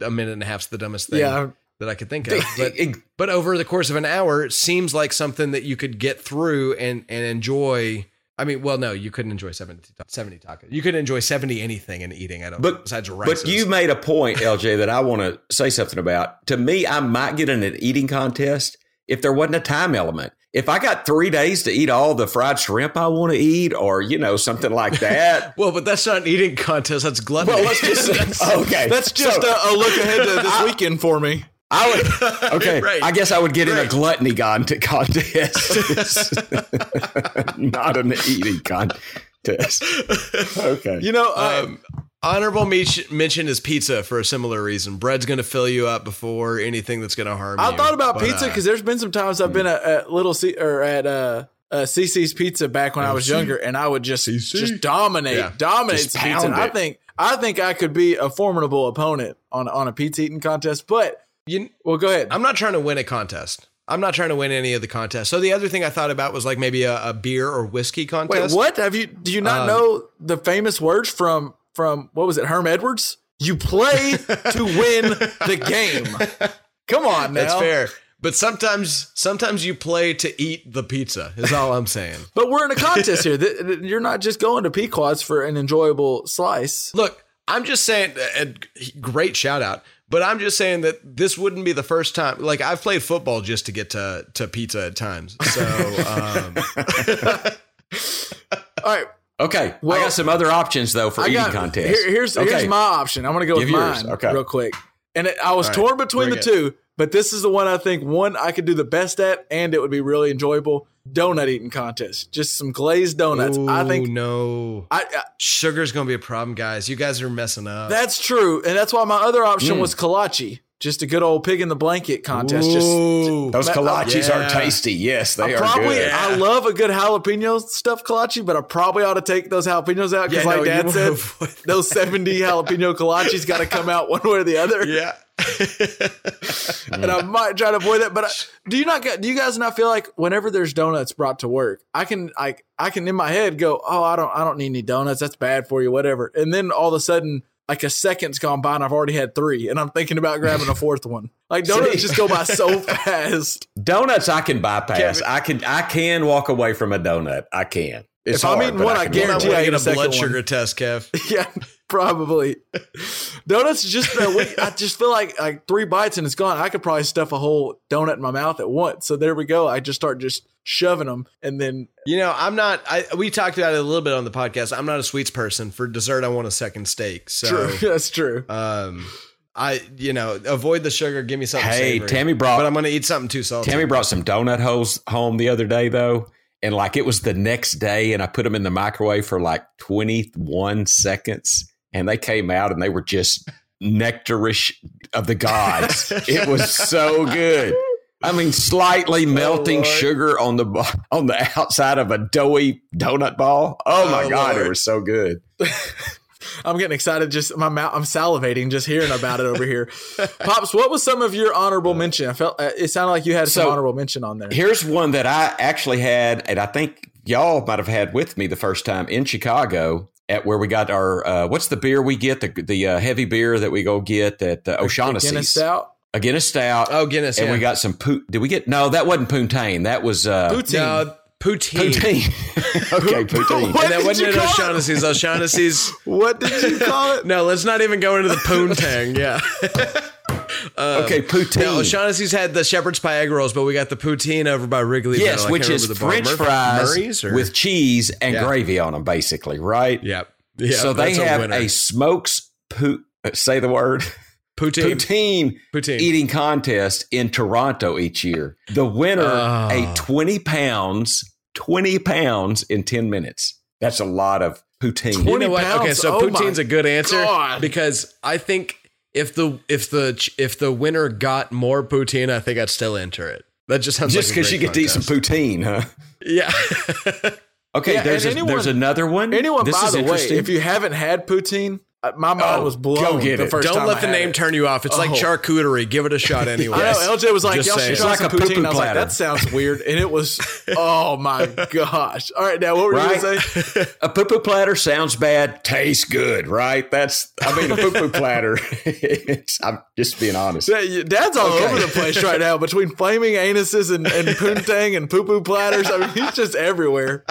A minute and a half's the dumbest thing Yeah, that I could think of. *laughs* But but over the course of an hour, it seems like something that you could get through and and enjoy. I mean, well, no, you couldn't enjoy 70, 70 tacos. You could enjoy 70 anything in eating, I don't But- besides rice. But you made a point, LJ, that I want to say something about. To me, I might get in an eating contest if there wasn't a time element. If I got three days to eat all the fried shrimp I want to eat, or you know something like that. *laughs* well, but that's not an eating contest. That's gluttony. well, let's just *laughs* okay. that's just So, a, a look ahead to this weekend for me. I would *laughs* okay. Right. I guess I would get in a gluttony con- contest, not an eating contest. Okay. You know, um, honorable mention mention is pizza for a similar reason. Bread's going to fill you up before anything that's going to harm I you. I thought about But, pizza uh, because there's been some times I've been at, at Little C or at uh, uh, CC's Pizza back when I was younger, and I would just just dominate, Yeah. dominate Just pizza. And pound I think I think I could be a formidable opponent on on a pizza eating contest. But you, well, go ahead. I'm not trying to win a contest. I'm not trying to win any of the contests. So the other thing I thought about was like maybe a, a beer or whiskey contest. Wait, contest. what have you? Do you not Um, know the famous words from from what was it? Herm Edwards. You play to win the game. Come on, now. That's fair. But sometimes, sometimes you play to eat the pizza. Is all I'm saying. But we're in a contest here. You're not just going to Pequod's for an enjoyable slice. Look, I'm just saying. A great shout out. But I'm just saying that this wouldn't be the first time. Like I've played football just to get to to pizza at times. So um, *laughs* All right, Okay. Well, I got some other options though for I eating got contests. here- here's Okay. here's my option. I'm gonna go Give with yours. mine Okay. real quick. And it, I was right, torn between bring the it. two, but this is the one I think one I could do the best at, and it would be really enjoyable. Donut eating contest, just some glazed donuts. I think no I, I sugar's gonna be a problem, guys. You guys are messing up. that's true, and that's why my other option Mm. was kolache. Just a good old pig in the blanket contest. Just Those kolaches yeah. are tasty. Yes, they I are probably good. I love a good jalapeno stuffed kolache, but I probably ought to take those jalapenos out because, Yeah, like no, Dad said, *laughs* those seventy jalapeno kolaches got to come out one way or the other. yeah. *laughs* and I might try to avoid that. But I, do you not get? Do you guys not feel like whenever there's donuts brought to work, I can I I can in my head go, oh, I don't I don't need any donuts. That's bad for you, whatever. And then all of a sudden. Like a second's gone by and I've already had three, and I'm thinking about grabbing a *laughs* fourth one. Like donuts See? just go by so *laughs* fast. Donuts I can bypass. Kevin- I can I can walk away from a donut. I can. It's If I'm hard, eating one, I can guarantee I get a a second blood one. sugar test, Kev. *laughs* Yeah, probably. Donuts just uh, we, I just feel like like three bites and it's gone. I could probably stuff a whole donut in my mouth at once. So there we go. I just start just shoving them, and then You know, I'm not. I we talked about it a little bit on the podcast. I'm not a sweets person. For dessert, I want a second steak. So, true. *laughs* That's true. um, I you know avoid the sugar. Give me something. Hey, savory. Tammy brought but I'm gonna eat something too salty. Tammy brought some donut holes home the other day though, and like it was the next day, and I put them in the microwave for like 21 seconds, and they came out and they were just nectarish of the gods. it was so good. I mean, slightly melting Lord. sugar on the on the outside of a doughy donut ball. Oh my Oh, god, Lord. it was so good. *laughs* I'm getting excited. Just my mouth. I'm salivating just hearing about it over here. Pops, what was some of your honorable mention? I felt uh, it sounded like you had some So- honorable mention on there. Here's one that I actually had, and I think y'all might have had with me the first time in Chicago at where we got our uh, what's the beer we get the the uh, heavy beer that we go get at uh, O'Shaughnessy's Guinness Stout. a Guinness Stout. Oh, Guinness. and yeah. we got some poot. Did we get no? That wasn't Poontang. That was uh, Poutine. no poutine. Poutine. *laughs* okay, Poutine. What And that did wasn't you at call it? O'Shaughnessy's. O'Shaughnessy's. What did you call it? No, let's not even go into the poontang. Yeah. *laughs* Um, okay, Poutine. No, O'Shaughnessy's had the shepherd's pie egg rolls, but we got the poutine over by Wrigleyville. yes, I which is remember the bar. French Mur- fries Murray's or? with cheese and Yeah. gravy on them, basically, right? Yep. Yeah, so they that's have winner. a smokes poot. Uh, say the word. poutine. Poutine Poutine. eating contest in Toronto each year. The winner Oh. Ah. ate 20 pounds, 20 pounds in 10 minutes. That's a lot of poutine. You know 20 what? Okay, so Oh poutine's a good answer God. because I think if the if the if the winner got more poutine, I think I'd still enter it. That just sounds Just like because you great get to eat some poutine, huh? Yeah. Okay, Yeah, there's, a, anyone- there's another one. Anyone, this by is the way, if you haven't had poutine, Uh, my mind Oh, was blown go get the it. first Don't let I the name it. turn you off. It's like Oh. charcuterie. Give it a shot anyway. *laughs* I know. LJ was like, Just "Y'all saying. should try It's some like a poutine." poo-poo I was like, platter. "That sounds weird," and it was. *laughs* Oh my gosh! All right, now what were you Right? gonna say? *laughs* a poo poo platter sounds bad, tastes good, right? That's, I mean, a poo poo platter. it's, I'm just being honest. Yeah, Dad's all Okay. over the place right now between flaming anuses and, and poontang and poo poo platters. I mean, he's just everywhere.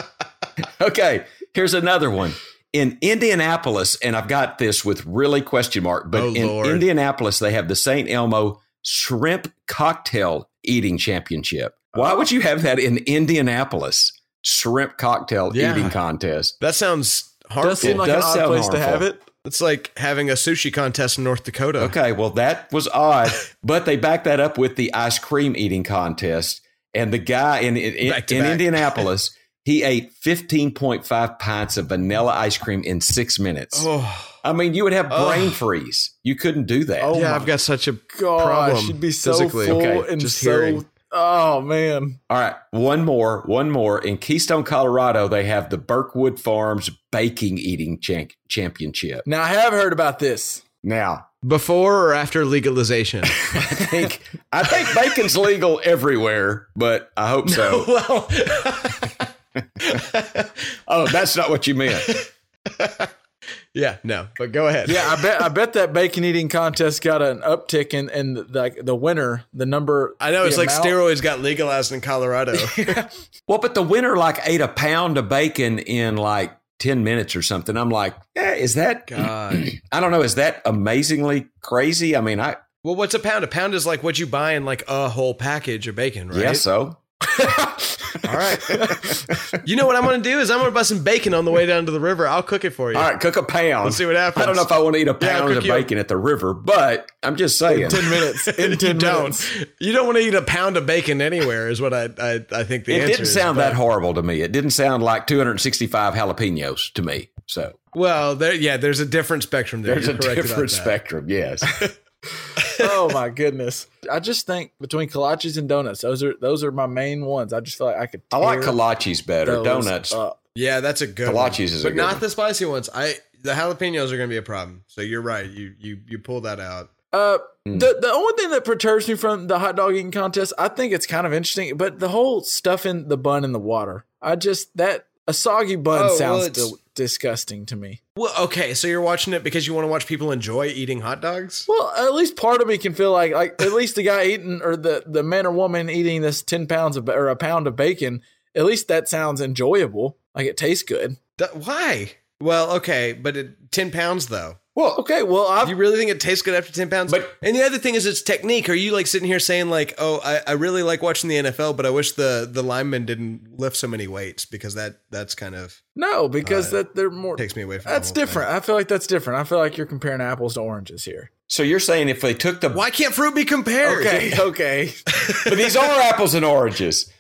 Okay, here's another one. In Indianapolis, and I've got this with really question mark, but Oh, in Lord. Indianapolis, they have the St. Elmo Shrimp Cocktail Eating Championship. Why would you have that in Indianapolis? Shrimp cocktail Yeah. eating contest. That sounds harmful. Does seem like an does odd sound place to have it. it's like having a sushi contest in North Dakota. Okay, well, that was odd, *laughs* but they backed that up with the ice cream eating contest. And the guy in in, in, in. Indianapolis, he ate 15.5 pints of vanilla ice cream in six minutes. Oh, I mean, you would have Ugh. brain freeze. You couldn't do that. Oh yeah, I've got such a Gosh, problem she'd be so physically. full Okay, and just so. hearing. Oh man, All right, one more, one more. In Keystone, Colorado, they have the Burkwood Farms Bacon Eating Champ- Championship. now I have heard about this. Now, Before or after legalization? *laughs* I think I think bacon's legal everywhere, but I hope *laughs* so. well, *laughs* *laughs* Oh, that's not what you meant. *laughs* yeah, no, but go ahead. Yeah, I bet I bet that bacon eating contest got an uptick in in the, like the winner, the number. I know the it's like steroids got legalized in Colorado. *laughs* Well, but the winner like ate a pound of bacon in like 10 minutes or something. I'm like, yeah, is that, God. *clears throat* I don't know, is that amazingly crazy? I mean, I, Well, what's a pound? A pound is like what you buy in like a whole package of bacon, right? yeah, so. All right. you know what I'm going to do is I'm going to buy some bacon on the way down to the river. I'll cook it for you. All right, cook a pound. Let's see what happens. I don't know if I want to eat a pound cook of you a- bacon at the river, but I'm just saying. ten minutes. *laughs* In you ten don't. minutes. You don't want to eat a pound of bacon anywhere. Is what I I, I think the It answer It didn't is, sound that horrible to me. It didn't sound like 265 jalapenos to me. So Well, there, yeah, there's a different spectrum there. there's You're a different spectrum. Yes. *laughs* oh my goodness! I just think between kolaches and donuts, those are those are my main ones. I just feel like I could. I like kolaches better. Donuts. up. Yeah, that's a good Kolaches one. is a but good not one. the spicy ones. I the jalapenos are going to be a problem. So you're right. You you you pull that out. Uh, Mm. the the only thing that perturbs me from the hot dog eating contest, I think it's kind of interesting, but the whole stuffing the bun in the water. I just that a soggy bun Oh, sounds it's- di- disgusting to me. Well, okay, so you're watching it because you want to watch people enjoy eating hot dogs. Well, at least part of me can feel like like at least the guy eating or the the man or woman eating this ten pounds of or a pound of bacon. At least that sounds enjoyable. Like it tastes good. Th- why? Well, okay, but it, ten pounds though. Well, Okay, well I've You really think it tastes good after ten pounds? But- and the other thing is its technique. Are you like sitting here saying like, oh, I, I really like watching the NFL, but I wish the the linemen didn't lift so many weights because that that's kind of no because Uh, that they're more. takes me away from. That's the whole different. I feel like that's different. I feel like you're comparing apples to oranges here. so you're saying if they took the Why can't fruit be compared? Okay, *laughs* *laughs* okay. but these are apples and oranges.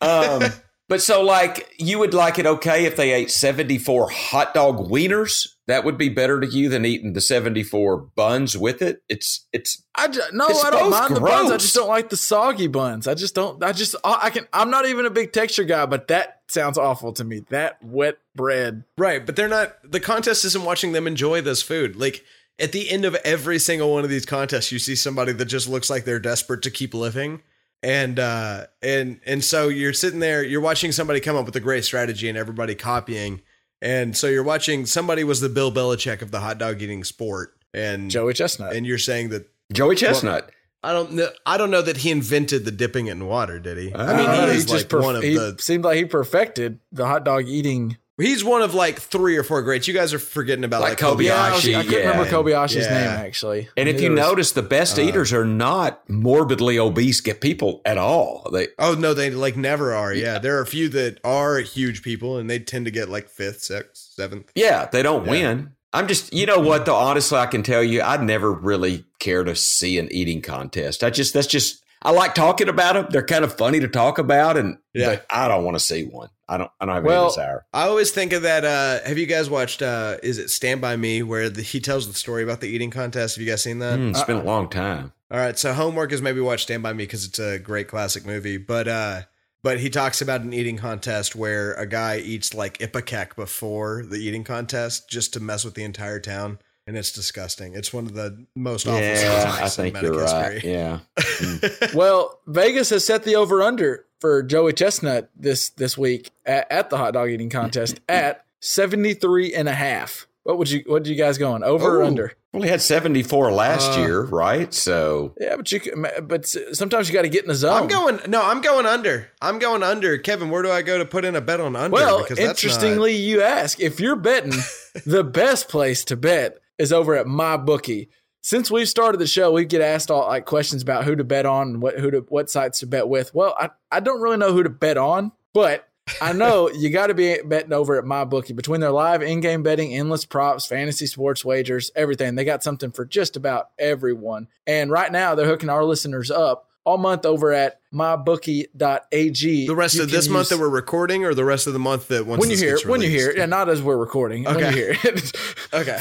Um, but so like you would like it okay if they ate 74 hot dog wieners? That would be better to you than eating the 74 buns with it. It's it's I just, no, It's I don't both mind the buns. I just don't like the soggy buns. I just don't. I just I I can. I'm not even a big texture guy, but that sounds awful to me. That wet bread. Right, but they're not. The contest isn't watching them enjoy this food. Like at the end of every single one of these contests, you see somebody that just looks like they're desperate to keep living, and uh, and and so you're sitting there, you're watching somebody come up with a great strategy, and everybody copying, and so you're watching somebody was the Bill Belichick of the hot dog eating sport, and Joey Chestnut. and you're saying that. Joey Chestnut. I don't know. I don't know that he invented the dipping it in water. Did he? I mean, Uh, he is just like perf- one of he the. seemed like he perfected the hot dog eating. He's one of like three or four greats. You guys are forgetting about Like like, Kobayashi. Kobayashi. I, was- I couldn't yeah. remember Kobayashi's Yeah. name actually. and I if you was- notice, the best uh, eaters are not morbidly obese get people at all. They Oh no, they like never are. Yeah, there are a few that are huge people, and they tend to get like fifth, sixth, seventh. yeah, they don't Yeah. win. I'm just, you know what though? Honestly, I can tell you, I'd never really care to see an eating contest. I just, that's just, I like talking about them. They're kind of funny to talk about, and Yeah. but I don't want to see one. I don't, I don't have Well- any desire. I always think of that. Uh, have you guys watched? Uh, is it Stand by Me, where the, he tells the story about the eating contest? Have you guys seen that? Mm, it's been a long time. All right, so homework is maybe watch Stand by Me because it's a great classic movie. But uh, but he talks about an eating contest where a guy eats like ipecac before the eating contest just to mess with the entire town, and it's disgusting. It's one of the most awful scenes Yeah, I recent think you're right. history. Yeah. *laughs* Well, Vegas has set the over under for Joey Chestnut this this week at, at the hot dog eating contest *laughs* at 73 and a half. What would you what did you guys going over or under? Well, he had 74 last Uh, year, right? So Yeah, but you can, but sometimes you got to get in the zone. I'm going. No, I'm going under. I'm going under. Kevin, where do I go to put in a bet on under? Well, Because that's interestingly, you ask if you're betting, *laughs* the best place to bet is over at my bookie. Since we've started the show, we get asked all like questions about who to bet on and what who to what sites to bet with. Well, I, I don't really know who to bet on, but I know *laughs* you got to be betting over at my bookie between their live in-game betting, endless props, fantasy sports wagers, everything. They got something for just about everyone. And right now, they're hooking our listeners up all month over at mybookie.ag. the rest You of this month that we're recording, or the rest of the month that once when you hear it, when you hear yeah, not as we're recording. When you Okay. hear it. *laughs* *laughs* Okay.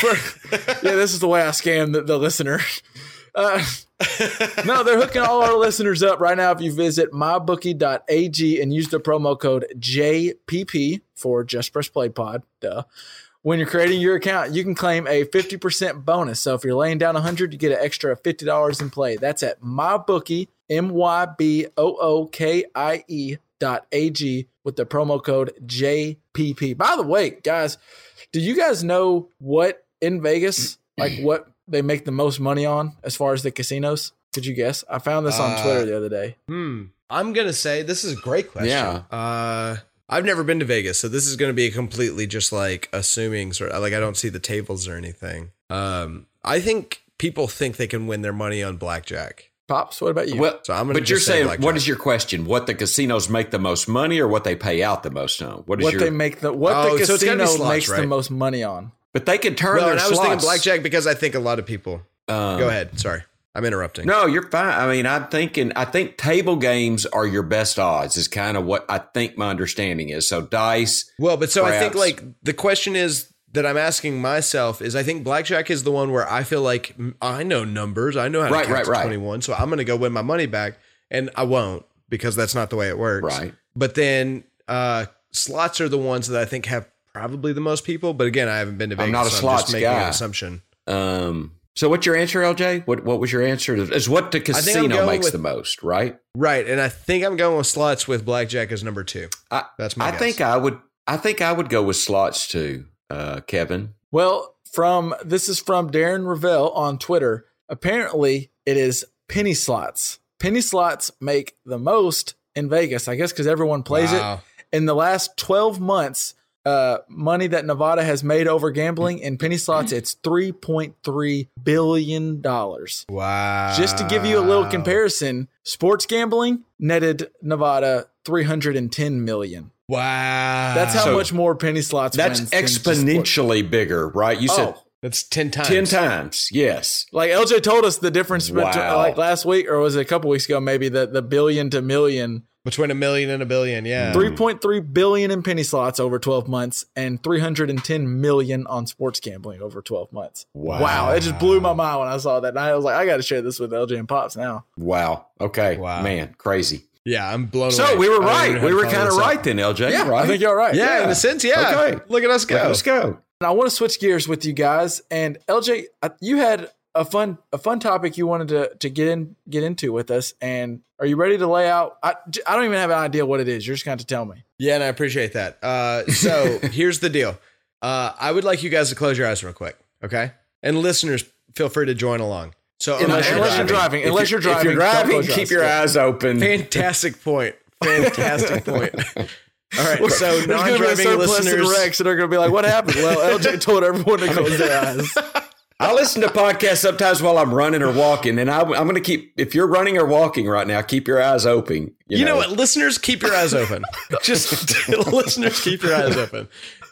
yeah, this is the way I scam the, the listener. *laughs* Uh, no, they're hooking all our listeners up right now. If you visit mybookie.ag and use the promo code JPP for Just Press Play Pod, duh. When you're creating your account, you can claim a 50% bonus. So if you're laying down 100, you get an extra $50 in play. That's at mybookie, M Y B O O K I E dot AG with the promo code JPP. By the way, guys, do you guys know what in Vegas, like *clears throat* what they make the most money on as far as the casinos? Could you guess? I found this on Uh, Twitter the other day. Hmm. I'm gonna say this is a great question. Yeah. Uh, I've never been to Vegas, so this is gonna be completely just like assuming sort of like I don't see the tables or anything. Um, I think people think they can win their money on blackjack. Pops, what about you? Well, So I'm gonna but you're say saying blackjack. what is your question? What the casinos make the most money, or what they pay out the most on? What is what your? they make the what Oh, the so it's gotta be casino slots, makes the most money on? but they can turn Well, their and I was thinking blackjack because I think a lot of people. Um, Go ahead. Sorry, I'm interrupting. No, you're fine. I mean, I'm thinking. I think table games are your best odds. Is kind of what I think my understanding is. So dice. Well, but so I think like the question is that I'm asking myself is I think blackjack is the one where I feel like I know numbers, I know how to Right, count right, to right. 21, so I'm going to go win my money back, and I won't because that's not the way it works. Right. But then uh, slots are the ones that I think have probably the most people. But again, I haven't been to Vegas. I'm not a so slots just making guy. an assumption. Um, so what's your answer, LJ? What what was your answer? Is what the casino makes with- the most, right? Right, and I think I'm going with slots with blackjack as number two. I, That's my I guess. think I would. I think I would go with slots too, uh, Kevin. Well, from this is from Darren Rovell on Twitter. Apparently, it is penny slots. Penny slots make the most in Vegas, I guess, because everyone plays Wow. it. In the last 12 months, uh, money that Nevada has made over gambling in penny slots, it's $3.3 billion. Wow. Just to give you a little comparison, sports gambling netted Nevada 310 million. Wow. That's how So much more penny slots That's wins than just sport- exponentially bigger, right? You said Oh, That's 10 times. ten times. Yes. Like LJ told us the difference between like last week or was it a couple weeks ago maybe the the billion to million Between a million and a billion, yeah. 3.3 billion in penny slots over 12 months and 310 million on sports gambling over 12 months. Wow. It just blew my mind when I saw that. And I was like I got to share this with LJ and Pops now. Wow. Okay. Wow. Man, crazy. Yeah, I'm blown away. So we were I don't even right. We were kind of this up. right then, LJ. Yeah, right? I think you're right. Yeah, Yeah. in a sense, yeah. Okay. Look at us go. Let's go. And I want to switch gears with you guys. And LJ, you had a fun a fun topic you wanted to to get in get into with us. And are you ready to lay out? I, I don't even have an idea what it is. You're just going to tell me. Yeah, and I appreciate that. Uh, so *laughs* here's the deal. Uh, I would like you guys to close your eyes real quick, okay? And listeners, feel free to join along. So Unless- imagine- unless you're driving. If Unless you're driving, If you're driving, close your keep your eyes open. fantastic point. Fantastic *laughs* point. *laughs* All right, so There's going to be a non-driving listeners. and Rex, and they're going to be like, "What happened?" Well, LJ *laughs* told everyone to close their eyes. I listen to podcasts sometimes while I'm running or walking, and I, I'm going to keep. If you're running or walking right now, keep your eyes open. You know what, listeners, keep your eyes open. *laughs* Just *laughs* listeners, keep your eyes open.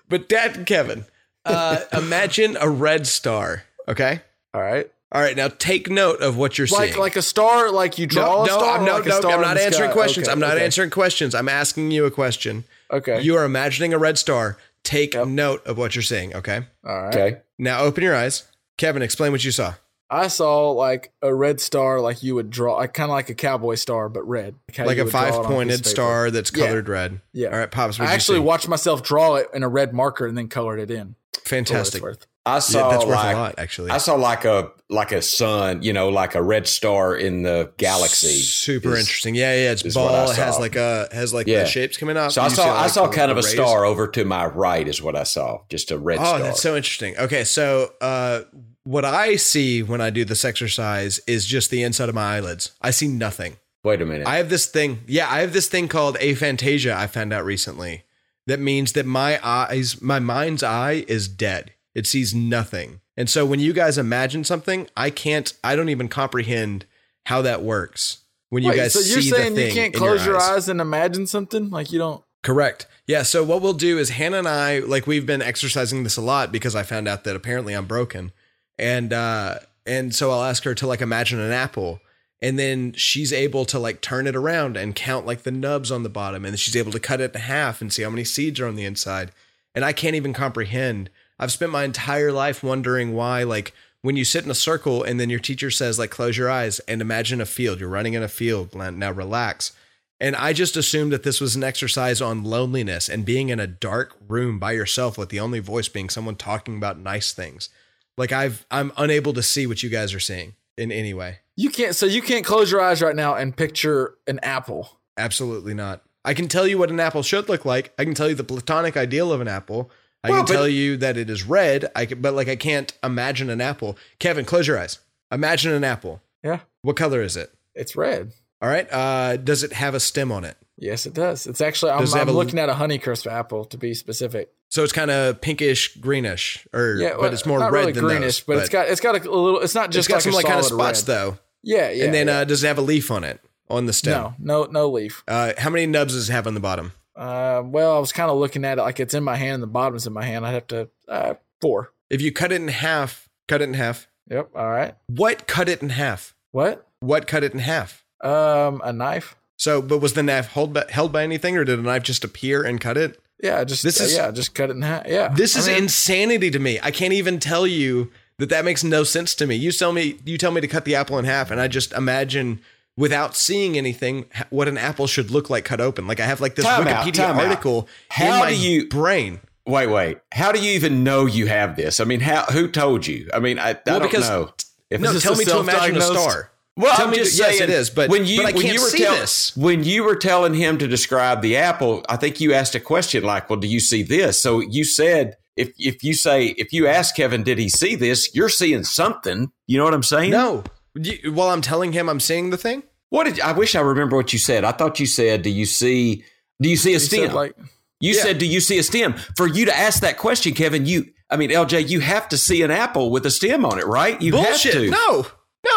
But Dad and Kevin, uh, imagine a red star. Okay. All right, All right. Now take note of what you're like seeing. like a star, like you draw no, a star. I'm, no, like a no, star I'm not answering sky? questions. Okay, I'm not okay. answering questions. I'm asking you a question. Okay, You are imagining a red star. Take note of what you're seeing. Okay. all right. Okay. Now open your eyes. Kevin, explain what you saw. I saw like a red star, like you would draw, like kind of like a cowboy star, but red, how Like a would draw it on five pointed star that's Yeah. colored red. Yeah. All right, Pops. I What actually see? watched myself draw it in a red marker and then colored it in. for what it's fantastic. I Yeah, saw that's worth like a lot, actually. I saw like a like a sun, you know, like a red star in the galaxy. Super is- interesting. Yeah, yeah. It's ball. It has like a has like Yeah. the shapes coming out. So I saw I saw kind of a rays. star over to my right is what I saw, just a red star. Oh, star. that's so interesting. Okay, so uh, what I see when I do this exercise is just the inside of my eyelids. I see nothing. Wait a minute. I have this thing. Yeah, I have this thing called aphantasia. I found out recently. That means that my eyes, my mind's eye, is dead. It sees nothing. And so when you guys imagine something, I can't. I don't even comprehend how that works. When you Wait, guys so you're see saying you can't close your eyes. eyes and imagine something like you don't? Correct. Yeah. So what we'll do is Hannah and I, like we've been exercising this a lot because I found out that apparently I'm broken, and uh, and so I'll ask her to like imagine an apple, and then she's able to like turn it around and count like the nubs on the bottom, and she's able to cut it in half and see how many seeds are on the inside, and I can't even comprehend. I've spent my entire life wondering why, like when you sit in a circle and then your teacher says like close your eyes and imagine a field, you're running in a field, now relax. And I just assumed that this was an exercise on loneliness and being in a dark room by yourself with the only voice being someone talking about nice things. Like I've I'm unable to see what you guys are seeing in any way. You can't. So you can't close your eyes right now and picture an apple. Absolutely not. I can tell you what an apple should look like. I can tell you the platonic ideal of an apple. I Well, can tell you that it is red. I can, but like I can't imagine an apple. Kevin, close your eyes. Imagine an apple. Yeah, What color is it? it's red. All right. Uh, does it have a stem on it? Yes, it does. It's actually. I'm, it I'm looking at a Honeycrisp apple to be specific. So it's kind of pinkish greenish, or Yeah, but it's more red really than greenish, those, but, it's got it's got a little. It's not it's just got like some like kind of spots red. though. Yeah, yeah. and then yeah. uh, does it have a leaf on it on the stem? no, no, no leaf. Uh, how many nubs does it have on the bottom? Uh, well, I was kind of looking at it like it's in my hand. The bottom's in my hand. I'd have to uh, four. If you cut it in half, cut it in half. Yep. All right. What cut it in half? What? What cut it in half? Um, a knife. So, but was the knife hold by, held by anything, or did a knife just appear and cut it? Yeah, just This is- yeah, just cut it in half. Yeah, This I is mean, insanity to me. I can't even tell you that that makes no sense to me. You tell me you tell me to cut the apple in half, and I just imagine without seeing anything what an apple should look like cut open. Like I have like this Time out, Wikipedia time out. article How in my do you- brain. Wait, wait. How do you even know you have this? I mean, how who told you? I mean, I, I Well, don't because- know. If No, tell me to imagine a star. Well, Tell I'm me just to- yes, saying, it is, but- when you but I when can't you were see tell- this. when you were telling him to describe the apple, I think you asked a question like, "Well, do you see this?" So you said, if if you say if you ask Kevin, did he see this? You're seeing something. You know what I'm saying? No. You- While I'm telling him I'm seeing the thing. What did I wish I remember what you said? I thought you said, "Do you see? Do you see a stem?" like you Yeah. said, "Do you see a stem?" For you to ask that question, Kevin, you I mean, LJ, you have to see an apple with a stem on it, right? You Bullshit. have to. No.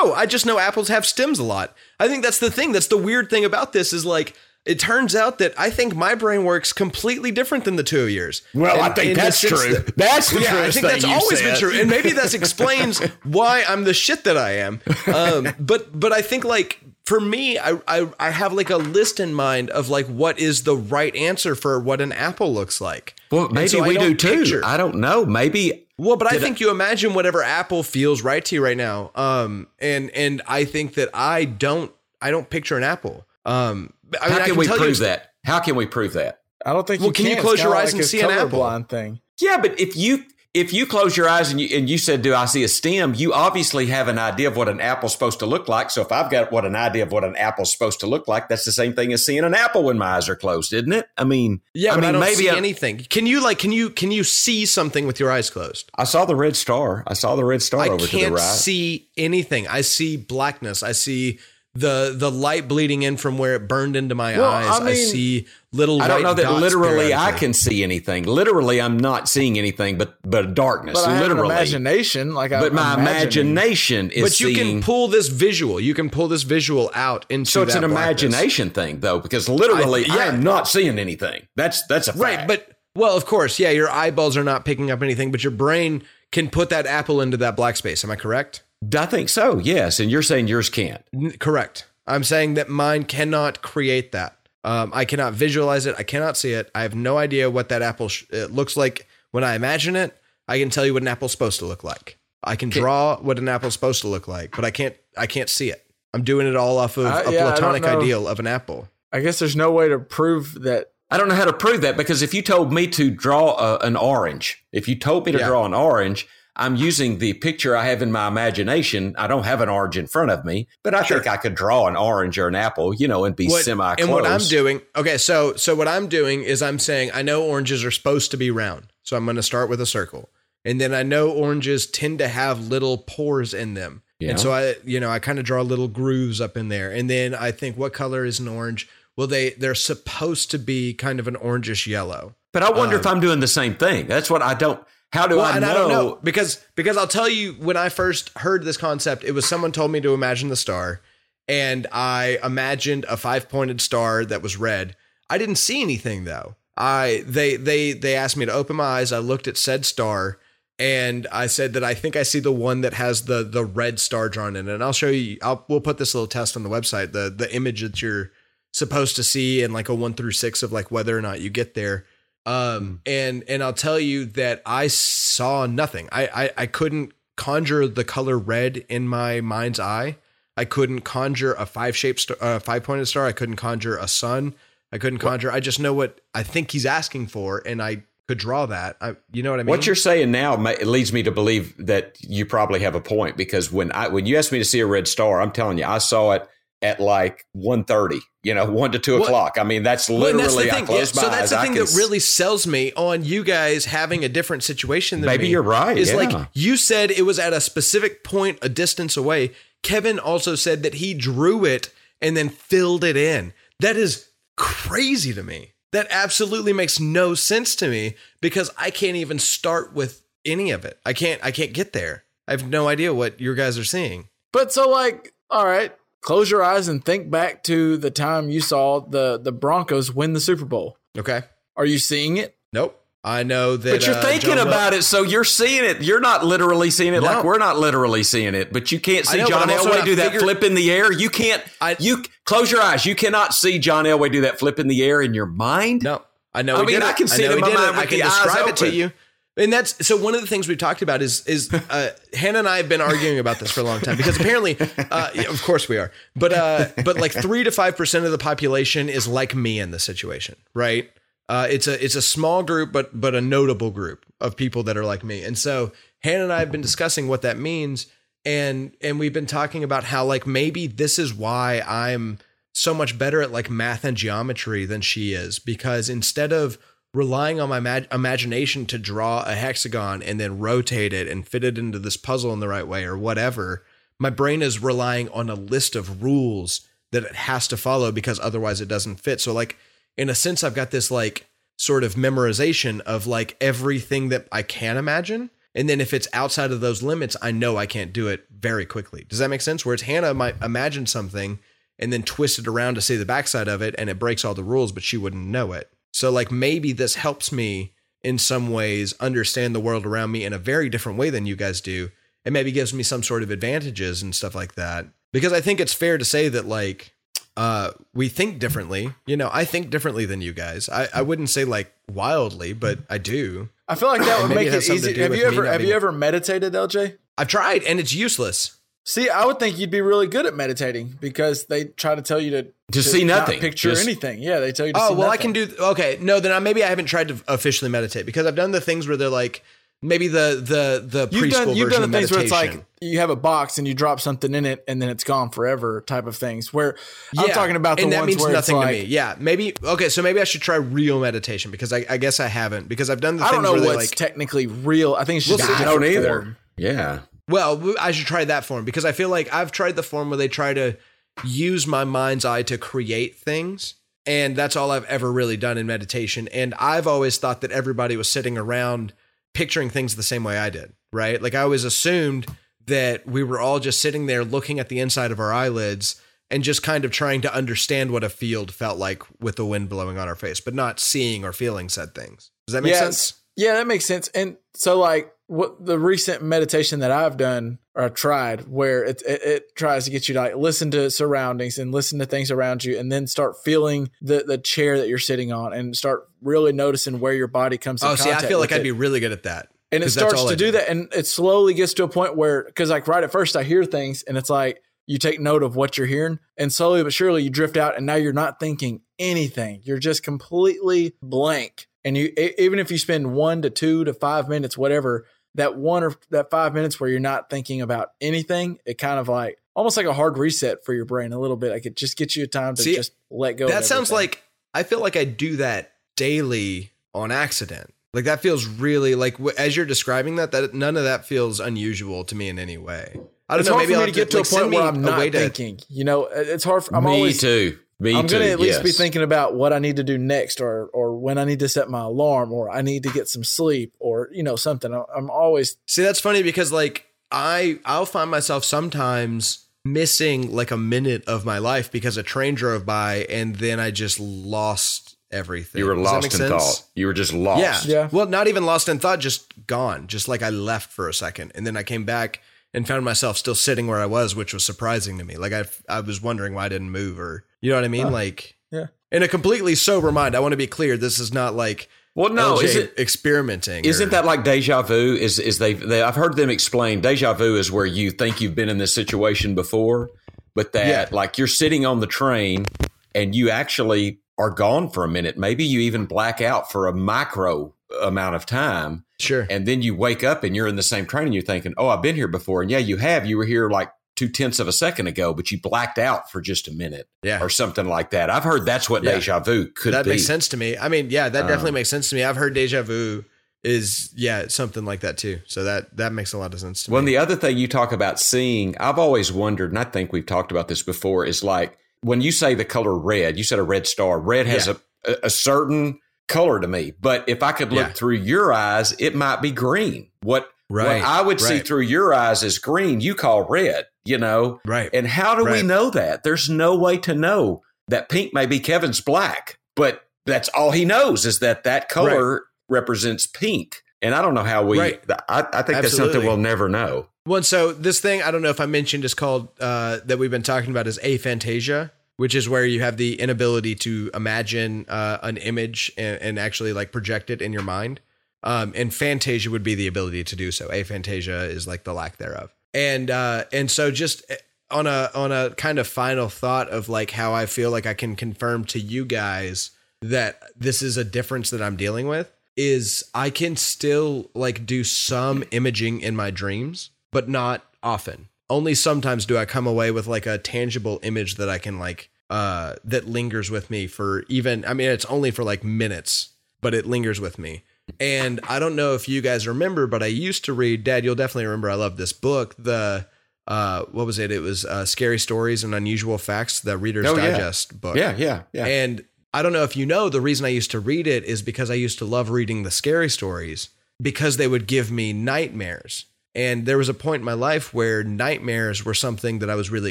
No, I just know apples have stems a lot. I think that's the thing. That's the weird thing about this is like it turns out that I think my brain works completely different than the two of yours. Well, I think that's true. that- that's the yeah, I think that's always been true, and maybe that explains *laughs* why I'm the shit that I am. Um, *laughs* but but I think like for me, I, I I have like a list in mind of like what is the right answer for what an apple looks like. Well, maybe so we do too. picture- I don't know. Maybe well, but I Did I- think you imagine whatever Apple feels right to you right now. Um, and and I think that I don't I don't picture an apple. Um, I mean, how I can, we tell you- prove that? How can we prove that? I don't think Well, you can you close your eyes like and see an apple? colorblind thing. Yeah, but if you if you close your eyes and you and you said, "Do I see a stem?" You obviously have an idea of what an apple's supposed to look like. So if I've got what an idea of what an apple's supposed to look like, that's the same thing as seeing an apple when my eyes are closed, isn't it? I mean, Yeah, I but mean, I don't maybe see I, anything. Can you like can you can you see something with your eyes closed? I saw the red star. I saw the red star I over to the can't see anything. I see blackness. I see the the light bleeding in from where it burned into my Well, eyes. I I, see little. I don't white know that literally I can see anything. Literally, I'm not seeing anything, but but darkness. But I have an literally, imagination. Like I- but my imagining. imagination is. But you seeing, can pull this visual. You can pull this visual out into. So it's that an blackness. imagination thing, though, because literally, I- I am not seeing anything. That's that's a fact. Right, but well, of course, yeah, your eyeballs are not picking up anything, but your brain can put that apple into that black space. Am I correct? I think so. Yes, and you're saying yours can't. N- correct. I'm saying that mine cannot create that. Um, I cannot visualize it. I cannot see it. I have no idea what that apple sh- it looks like when I imagine it. I can tell you what an apple's supposed to look like. I can draw what an apple's supposed to look like, but I can't. I can't see it. I'm doing it all off of Uh, a yeah, I platonic ideal of an apple. I guess there's no way to prove that. I don't know how to prove that because if you told me to draw a, an orange, if you told me to Yeah. draw an orange, I'm using the picture I have in my imagination. I don't have an orange in front of me, but I think I could draw an orange or an apple, you know, and be semi close. And what I'm doing, okay, so so what I'm doing is I'm saying I know oranges are supposed to be round, so I'm going to start with a circle, and then I know oranges tend to have little pores in them, Yeah. and so I, you know, I kind of draw little grooves up in there, and then I think what color is an orange? Well, they they're supposed to be kind of an orangish yellow. But I wonder if um, I'm doing the same thing. That's what I don't. How do Well, I know? I don't know because because I'll tell you when I first heard this concept, it was someone told me to imagine the star, and I imagined a five pointed star that was red. I didn't see anything though. I they they they asked me to open my eyes. I looked at said star, and I said that I think I see the one that has the the red star drawn in it. And I'll show you. I'll we'll put this little test on the website. The the image that you're supposed to see and like a one through six of like whether or not you get there. Um, and and I'll tell you that I saw nothing. I, I I couldn't conjure the color red in my mind's eye. I couldn't conjure a five shaped star, uh, five pointed star. I couldn't conjure a sun. I couldn't conjure. I just know what I think he's asking for, and I could draw that. I, you know what I mean? What you're saying now ma- it leads me to believe that you probably have a point because when I when you asked me to see a red star, I'm telling you, I saw it at like 1.30, you know, one to two Well- o'clock. I mean, that's literally and that's the I thing. close Yeah, my so that's eyes. the thing can that really sells me on you guys having a different situation than Maybe me. you're right, Is yeah. like you said it was at a specific point, a distance away. Kevin also said that he drew it and then filled it in. That is crazy to me. That absolutely makes no sense to me because I can't even start with any of it. I can't. I can't get there. I have no idea what your guys are seeing. But so like, all right, close your eyes and think back to the time you saw the the Broncos win the Super Bowl. Okay. Are you seeing it? Nope. I know that. But you're uh, thinking John Wel- about it, so you're seeing it. You're not literally seeing it No. like we're not literally seeing it. But you can't see know, John Elway do that figure- flip in the air. You can't. I- you close your eyes. You cannot see John Elway do that flip in the air in your mind. No. I know. I mean, I can see know it in my mind I can describe it to you. And that's so. One of the things we've talked about is is *laughs* uh, Hannah and I have been arguing about this for a long time because apparently, uh, of course we are, but uh, but like three to five percent of the population is like me in this situation, right? Uh, it's a it's a small group, but but a notable group of people that are like me. And so Hannah and I have been discussing what that means, and and we've been talking about how like maybe this is why I'm so much better at like math and geometry than she is because instead of relying on my mag- imagination to draw a hexagon and then rotate it and fit it into this puzzle in the right way or whatever, my brain is relying on a list of rules that it has to follow because otherwise it doesn't fit. So like in a sense I've got this like sort of memorization of like everything that I can imagine. And then if it's outside of those limits, I know I can't do it very quickly. Does that make sense? Whereas Hannah might imagine something and then twist it around to see the backside of it and it breaks all the rules, but she wouldn't know it. So like maybe this helps me in some ways understand the world around me in a very different way than you guys do. And maybe gives me some sort of advantages and stuff like that. Because I think it's fair to say that like uh, we think differently. You know, I think differently than you guys. I, I wouldn't say like wildly, but I do. I feel like that would make it it has something to easy. Have you ever have you ever meditated, LJ? I've tried and it's useless. See, I would think you'd be really good at meditating because they try to tell you to To see not nothing. picture Just- anything. Yeah, they tell you. to Oh see well, I can do. Okay, no, then I, maybe I haven't tried to officially meditate because I've done the things where they're like maybe the the the You've preschool done you've version done the of things where it's like you have a box and you drop something in it and then it's gone forever type of things. Where I'm talking about the and that ones means where nothing it's to like, me. Yeah, maybe okay. So maybe I should try real meditation because I, I guess I haven't because I've done the I don't know where what's like. technically real. I think it's just We'll a. I don't different either. form. Yeah. Well, I should try that form because I feel like I've tried the form where they try to use my mind's eye to create things. And that's all I've ever really done in meditation. And I've always thought that everybody was sitting around picturing things the same way I did, right? Like I always assumed that we were all just sitting there looking at the inside of our eyelids and just kind of trying to understand what a field felt like with the wind blowing on our face, but not seeing or feeling said things. Does that make Yeah, sense? Yeah, that makes sense. And so, like, what the recent meditation that I've done or tried, where it, it it tries to get you to like listen to surroundings and listen to things around you, and then start feeling the the chair that you're sitting on, and start really noticing where your body comes. in Oh, see, I feel like I'd it. be really good at that. and it starts to do do. that, and it slowly gets to a point where, because like right at first I hear things, and it's like you take note of what you're hearing, and slowly but surely you drift out, and now you're not thinking anything. You're just completely blank. And you, even if you spend one to two to five minutes, whatever, that one or that five minutes where you're not thinking about anything, it kind of like almost like a hard reset for your brain a little bit. Like it just gets you a time to See, just let go. of That sounds like I feel like I do that daily on accident. Like that feels really like as you're describing that, that none of that feels unusual to me in any way. I don't it's know. hard Maybe for I'll to get to like, a point where I'm not way to- thinking. You know, it's hard. For, I'm Me always too. Me I'm too. gonna at least be thinking about what I need to do next, or or when I need to set my alarm, or I need to get some sleep, or you know something. I- I'm always See, that's funny because like I I'll find myself sometimes missing like a minute of my life because a train drove by and then I just lost everything. You were Does lost in sense? thought. You were just lost. Yeah. Yeah. Well, not even lost in thought, just gone. Just like I left for a second. And then I came back and found myself still sitting where I was, which was surprising to me. Like I I was wondering why I didn't move or you know what I mean? Like yeah. in a completely sober mind. I want to be clear. This is not like Well, no, LJ is it? experimenting. Isn't or- that like deja vu? Is is they, they? I've heard them explain deja vu is where you think you've been in this situation before, but that Yeah. like you're sitting on the train and you actually are gone for a minute. Maybe you even black out for a micro amount of time, sure? and then you wake up and you're in the same train and you're thinking, "Oh, I've been here before." And yeah, you have. You were here like two tenths of a second ago, but you blacked out for just a minute Yeah. or something like that. I've heard that's what Yeah. deja vu could that be. makes sense to me. I mean, yeah, that definitely Um, makes sense to me. I've heard deja vu is yeah something like that too. So that that makes a lot of sense to Well, and me. the other thing you talk about seeing, I've always wondered, and I think we've talked about this before, is like when you say the color red, you said a red star. Red has Yeah. a, a certain color to me, but if I could look Yeah. through your eyes, it might be green. What, Right, what I would see through your eyes is green, you call red, you know? right. And how do we know that? There's no way to know that pink may be Kevin's black, but that's all he knows is that that color represents pink. And I don't know how we, Right. I, I think that's something we'll never know. Well, so this thing I don't know if I mentioned is called uh, that we've been talking about is aphantasia, which is where you have the inability to imagine uh, an image and, and actually like project it in your mind. Um, and phantasia would be the ability to do so. Aphantasia is like the lack thereof. And uh, and so just eh, on a on a kind of final thought of like how I feel like I can confirm to you guys that this is a difference that I'm dealing with is I can still like do some imaging in my dreams, but not often. Only sometimes do I come away with like a tangible image that I can like uh that lingers with me for even I mean it's only for like minutes, but it lingers with me. And I don't know if you guys remember, but I used to read Dad, you'll definitely remember I love this book, the uh what was it? It was uh Scary Stories and Unusual Facts, the Reader's Oh, yeah. Digest book. Yeah, yeah, yeah. And I don't know if you know, the reason I used to read it is because I used to love reading the scary stories because they would give me nightmares. And there was a point in my life where nightmares were something that I was really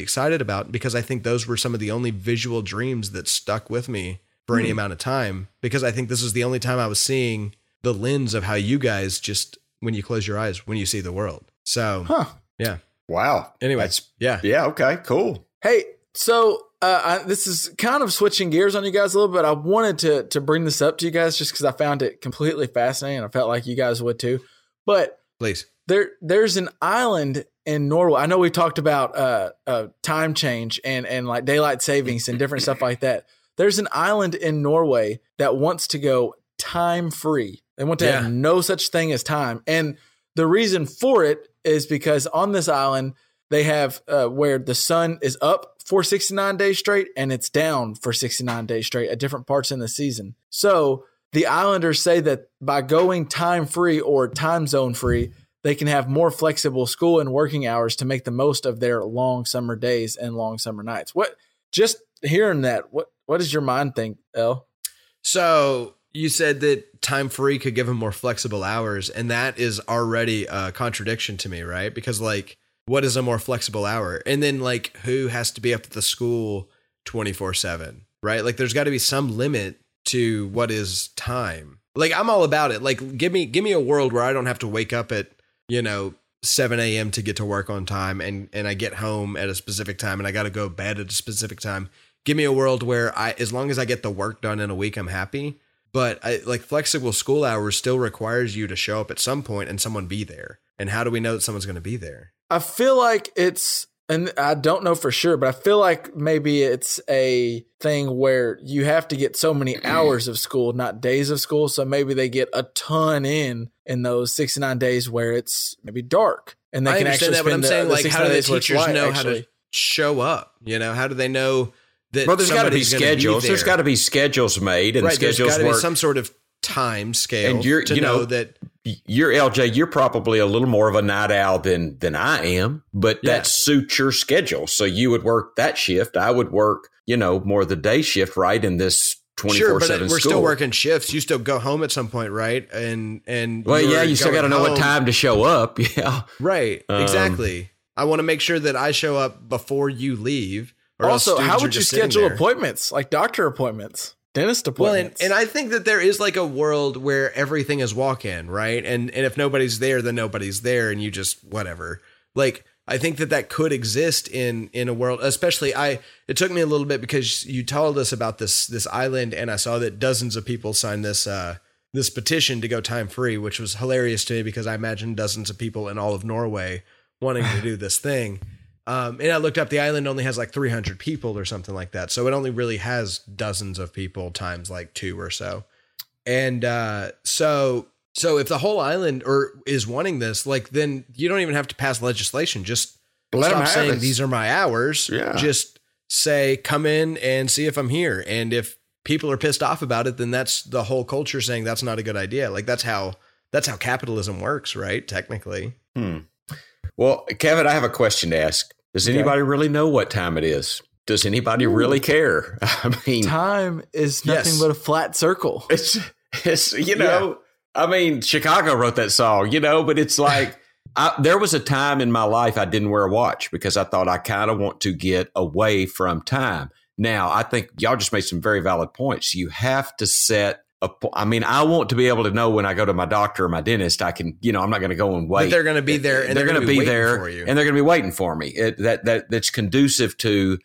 excited about because I think those were some of the only visual dreams that stuck with me for any amount of time. Because I think this is the only time I was seeing the lens of how you guys just, when you close your eyes, when you see the world. So, Huh. yeah. wow. Anyway, That's- yeah. yeah. Okay. Cool. Hey, so uh, I, this is kind of switching gears on you guys a little bit. I wanted to to bring this up to you guys just because I found it completely fascinating. I felt like you guys would too. But Please. there there's an island in Norway. I know we talked about uh, uh, time change and and like daylight savings and different stuff like that. There's an island in Norway that wants to go time free. They want to Yeah. have no such thing as time. And the reason for it is because on this island they have uh, where the sun is up for 69 days straight and it's down for 69 days straight at different parts in the season. So the Islanders say that by going time free or time zone free, they can have more flexible school and working hours to make the most of their long summer days and long summer nights. What just hearing that, what what does your mind think, El? So you said that time free could give them more flexible hours, and that is already a contradiction to me, right? Because like, what is a more flexible hour? And then like, who has to be up at the school twenty four seven, right? Like, there's got to be some limit to what is time. Like, I'm all about it. Like, give me give me a world where I don't have to wake up at you know 7 a.m. to get to work on time, and and I get home at a specific time, and I got to go bed at a specific time. Give me a world where I, as long as I get the work done in a week, I'm happy. But I, like flexible school hours still requires you to show up at some point and someone be there. And how do we know that someone's going to be there? I feel like it's, and I don't know for sure, but I feel like maybe it's a thing where you have to get so many *clears throat* hours of school, not days of school. So maybe they get a ton in in those 69 days where it's maybe dark. And they I can understand actually that, but I'm the- saying the like, how do the teachers know how to show up? You know, how do they know that? Well, there's got to be schedules. there's there? Has got to be schedules made, and right. Schedules got to be work. some sort of time scale And you're- to you know, know, that you're LJ. You're probably a little more of a night owl than than I am, but Yeah. that suits your schedule. So you would work that shift. I would work, you know, more the day shift, right? In this sure, but we're school. still working shifts. You still go home at some point, right? And and Well, yeah, you still got to know what time to show up. *laughs* Yeah, Right. Um, exactly. I want to make sure that I show up before you leave. Or Also, how would you schedule appointments, like doctor appointments, dentist appointments. Well, and, appointments? and I think that there is like a world where everything is walk in, right? And and if nobody's there, then nobody's there, and you just whatever. Like I think that that could exist in in a world, especially I. It took me a little bit because you told us about this this island, and I saw that dozens of people signed this uh this petition to go time free, which was hilarious to me because I imagine dozens of people in all of Norway wanting to do this thing. *laughs* Um, and I looked up the island only has like 300 people or something like that. So it only really has dozens of people times like two or so. And uh, so so if the whole island or is wanting this, like then you don't even have to pass legislation. Just Let stop saying it. these are my hours. Yeah. Just say come in and see if I'm here. And if people are pissed off about it, then that's the whole culture saying that's not a good idea. Like that's how that's how capitalism works, right? Technically. Hmm. Well, Kevin, I have a question to ask. Does anybody really know what time it is? Does anybody really care? *laughs* I mean, Time is nothing Yes. but a flat circle. *laughs* it's it's you know, I mean, Chicago wrote that song, you know, but it's *laughs* like I, there was a time in my life I didn't wear a watch because I thought I kind of want to get away from time. Now, I think y'all just made some very valid points. You have to set I mean, I want to be able to know when I go to my doctor or my dentist, I can, you know, I'm not going to go and wait. But they're going to be there and they're, going to be, waiting there for you. and they're going to be waiting for me. It, that that that's conducive to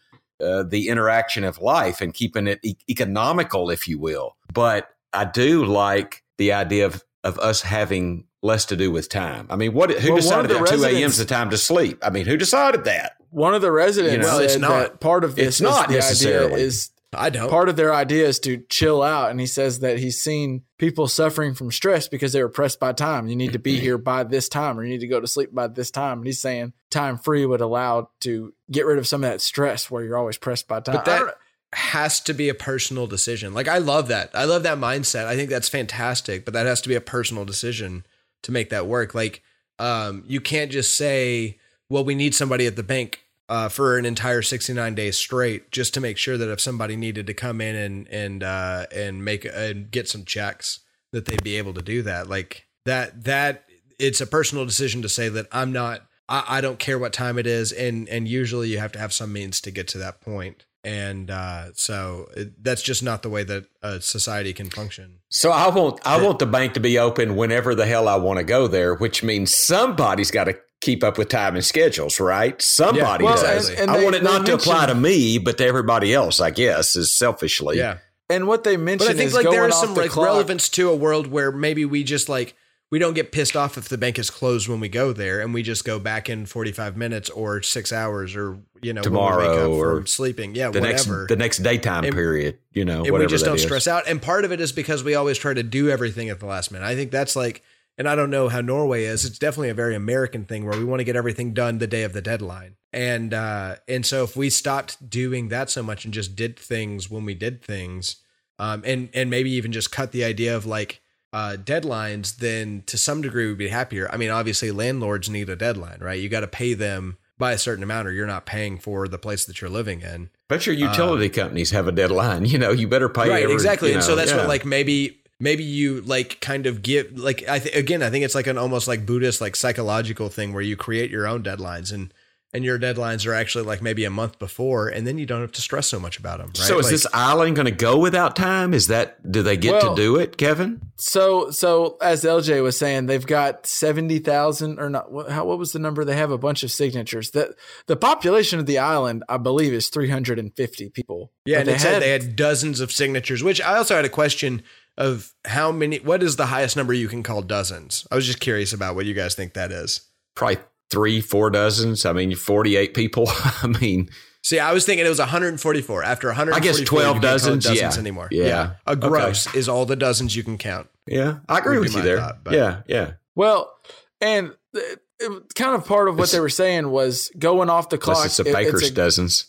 uh, the interaction of life and keeping it e- economical, if you will. But I do like the idea of of us having less to do with time. I mean, what who Well, decided that two a.m. is the time to sleep? I mean, who decided that? One of the residents You know, said it's not. that part of this It's is not the necessarily. idea is I don't. part of their idea is to chill out and he says that he's seen people suffering from stress because they're pressed by time you need to be here by this time or you need to go to sleep by this time and he's saying time free would allow to get rid of some of that stress where you're always pressed by time But that has to be a personal decision. Like I love that. I love that mindset. I think that's fantastic, but that has to be a personal decision to make that work. Like um you can't just say, well, we need somebody at the bank uh, for an entire 69 days straight just to make sure that if somebody needed to come in and and uh and make and get some checks that they'd be able to do that. Like that that it's a personal decision to say that i'm not I, I don't care what time it is and and usually you have to have some means to get to that point. And uh so it, that's just not the way that a society can function. So I want I want the bank to be open whenever the hell I want to go there, which means somebody's got to keep up with time and schedules, right? Somebody well, does. and- and I they- want it not to apply to me, but to everybody else, I guess, is selfishly. yeah and what they but mentioned i think is like there is some the like clock. relevance to a world where maybe we just like we don't get pissed off if the bank is closed when we go there and we just go back in 45 minutes or six hours or you know when we wake Tomorrow up or from sleeping yeah The whatever next the next daytime And- period, you know, and whatever we just that don't is. stress out. And part of it is because we always try to do everything at the last minute. I think that's like, and I don't know how Norway is. It's definitely a very American thing where we want to get everything done the day of the deadline. And uh, and so if we stopped doing that so much and just did things when we did things, um, and and maybe even just cut the idea of like uh, deadlines, then to some degree we'd be happier. I mean, obviously landlords need a deadline, right? You got to pay them by a certain amount, or you're not paying for the place that you're living in. But your utility companies have a deadline. You know, you better pay. Um, right every- exactly you and so that's yeah. what like maybe maybe you like kind of give like i th- again i think it's like an almost like buddhist like psychological thing where you create your own deadlines and and your deadlines are actually like maybe a month before and then you don't have to stress so much about them right So is Like, this island going to go without time? Is that do they get Well- to do it, Kevin? So, so as LJ was saying, they've got seventy thousand or not. What, how, what was the number? They have a bunch of signatures. That the population of the island, I believe, is three hundred and fifty people. yeah But and it said they had dozens of signatures which i also had a question of how many what is the highest number you can call dozens i was just curious about what you guys think that is Probably three, four dozens. I mean, forty-eight people. *laughs* I mean, See, I was thinking it was 144. After 144, I guess 12 can't call it dozens, dozens yeah. anymore. Yeah. yeah. a gross is all the dozens you can count. yeah, I agree with you there. thought, yeah, yeah. Well, and it, it- kind of part of what they were saying was going off the clock. Unless it's a it- baker's it's a- dozens.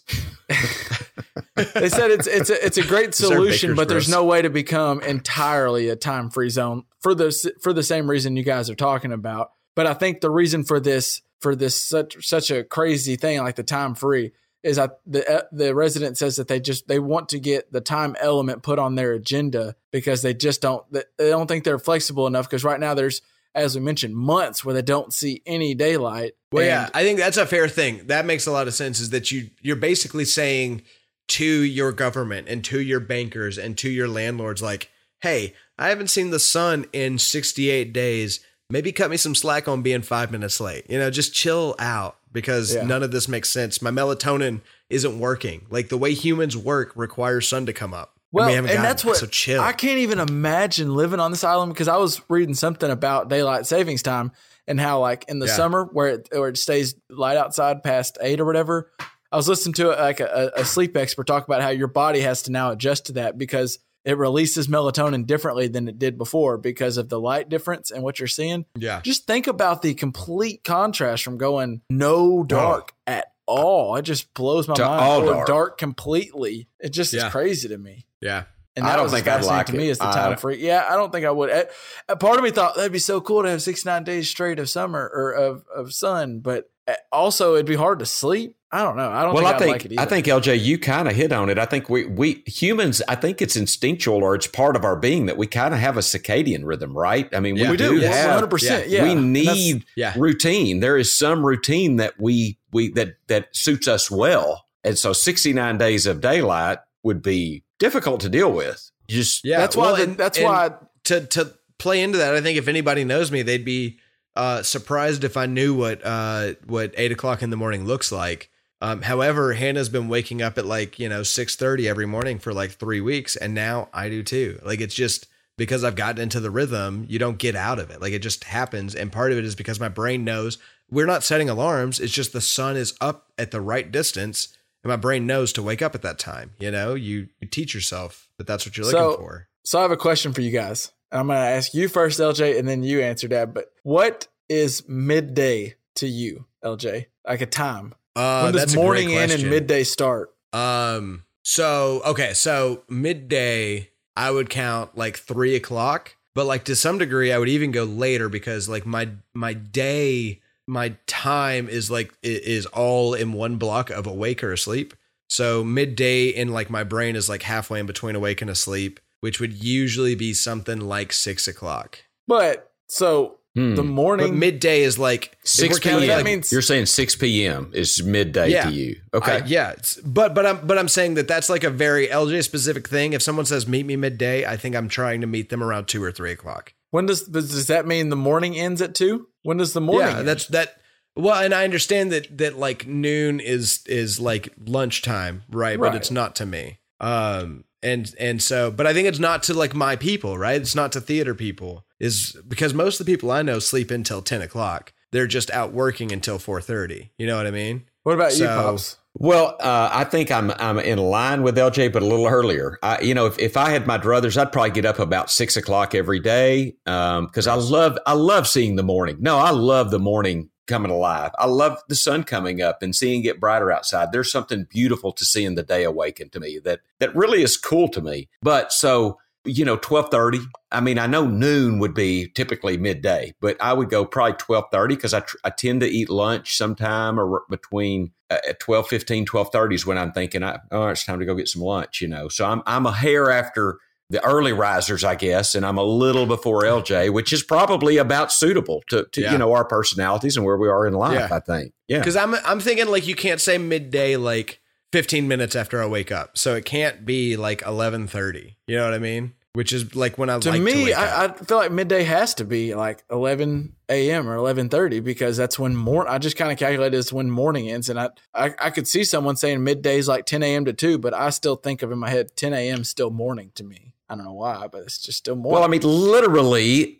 *laughs* *laughs* they said it's it's a it's a great solution, but there's no way to become entirely a time free zone for the for the same reason you guys are talking about. But I think the reason for this for this such such a crazy thing like the time free is that the uh, the resident says that they just they want to get the time element put on their agenda because they just don't they they don't think they're flexible enough because right now there's as we mentioned months where they don't see any daylight. Well, And- yeah, I think that's a fair thing. That makes a lot of sense. Is that you you're basically saying to your government and to your bankers and to your landlords, like, hey, I haven't seen the sun in 68 days. Maybe cut me some slack on being five minutes late. You know, just chill out because Yeah. none of this makes sense. My melatonin isn't working. Like the way humans work requires sun to come up. Well, we and, that's it, what so chill. I can't even imagine living on this island because I was reading something about daylight savings time and how, like in the Yeah. summer where it where it stays light outside past eight or whatever. I was listening to like a, a sleep expert talk about how your body has to now adjust to that because it releases melatonin differently than it did before because of the light difference and what you're seeing. yeah. Just think about the complete contrast from going no dark at all. It just blows my To mind. all dark. dark completely. It just Yeah. is crazy to me. Yeah. And I that don't was think I'd like to me it. as the time don't- free. Yeah, I don't think I would. A, part of me thought that'd be so cool to have 69 days straight of summer or of, of sun, but uh, also it'd be hard to sleep. I don't know. I don't Well, think I I'd think like it either. I think LJ, you kind of hit on it. I think we we humans, I think it's instinctual or it's part of our being that we kind of have a circadian rhythm, right? I mean, Yeah. we, we do. do yes, 100%. Yeah. we need Yeah. routine. There is some routine that we we that that suits us well, and so sixty nine days of daylight would be difficult to deal with. Just Yeah. That's why, well, the, and- that's and- why to to play into that, I think if anybody knows me, they'd be uh, surprised if I knew what uh, what eight o'clock in the morning looks like. Um, however, Hannah's been waking up at like you know six thirty every morning for like three weeks, and now I do too. Like it's just because I've gotten into the rhythm, you don't get out of it. Like it just happens, and part of it is because my brain knows we're not setting alarms. It's just the sun is up at the right distance, and my brain knows to wake up at that time. You know, you, you teach yourself that that's what you're looking So- for. So I have a question for you guys. I'm going to ask you first, LJ, and then you answer that. But what is midday to you, LJ? Like a time. Uh, when does that's morning end and midday start? Um. So okay. So midday, I would count like three o'clock, but like to some degree, I would even go later because like my my day, my time is like is all in one block of awake or asleep. So midday in like my brain is like halfway in between awake and asleep, which would usually be something like six o'clock. But so Hmm. the But morning. midday is like Six we're counting, p.m. that like, means- You're saying six p.m. is midday Yeah. to you. Okay. I- yeah, it's, but but I'm but I'm saying that that's like a very LJ specific thing. If someone says meet me midday, I think I'm trying to meet them around two or three o'clock. when does does that mean the morning ends at two? When does the morning? yeah, end? that's that. Well, and I understand that that like noon is is like lunchtime, right? Right. But it's not to me. Um, and and so, but I think it's not to like my people, right? It's not to theater people, is because most of the people I know sleep until ten o'clock. They're just out working until four thirty. You know what I mean? What about you, pops? Well, uh, I think I'm I'm in line with LJ, but a little earlier. I, you know, if, if I had my druthers, I'd probably get up about six o'clock every day because I love I love seeing the morning. No, I love the morning coming alive. I love the sun coming up and seeing it brighter outside. There's something beautiful to see in the day awaken to me that that really is cool to me. But so you know, twelve thirty. I mean, I know noon would be typically midday, but I would go probably twelve thirty because I, tr- I tend to eat lunch sometime or between uh, at 12, 15, 12 30 is when I'm thinking, I, oh, it's time to go get some lunch, you know. So I'm I'm a hair after the early risers, I guess, and I'm a little before LJ, which is probably about suitable to, to Yeah. you know our personalities and where we are in life. Yeah. I think, yeah. Because I'm I'm thinking like you can't say midday like 15 minutes after I wake up, so it can't be like 11:30. You know what I mean? Which is like when I To like to me, wake I, up. I feel like midday has to be like 11 a.m. or 11:30 because that's when more. I just kind of calculate it's when morning ends, and I, I I could see someone saying midday is like 10 a.m. to 2, but I still think of in my head 10 a.m. still morning to me. I don't know why, but it's just still morning. Well, I mean, literally,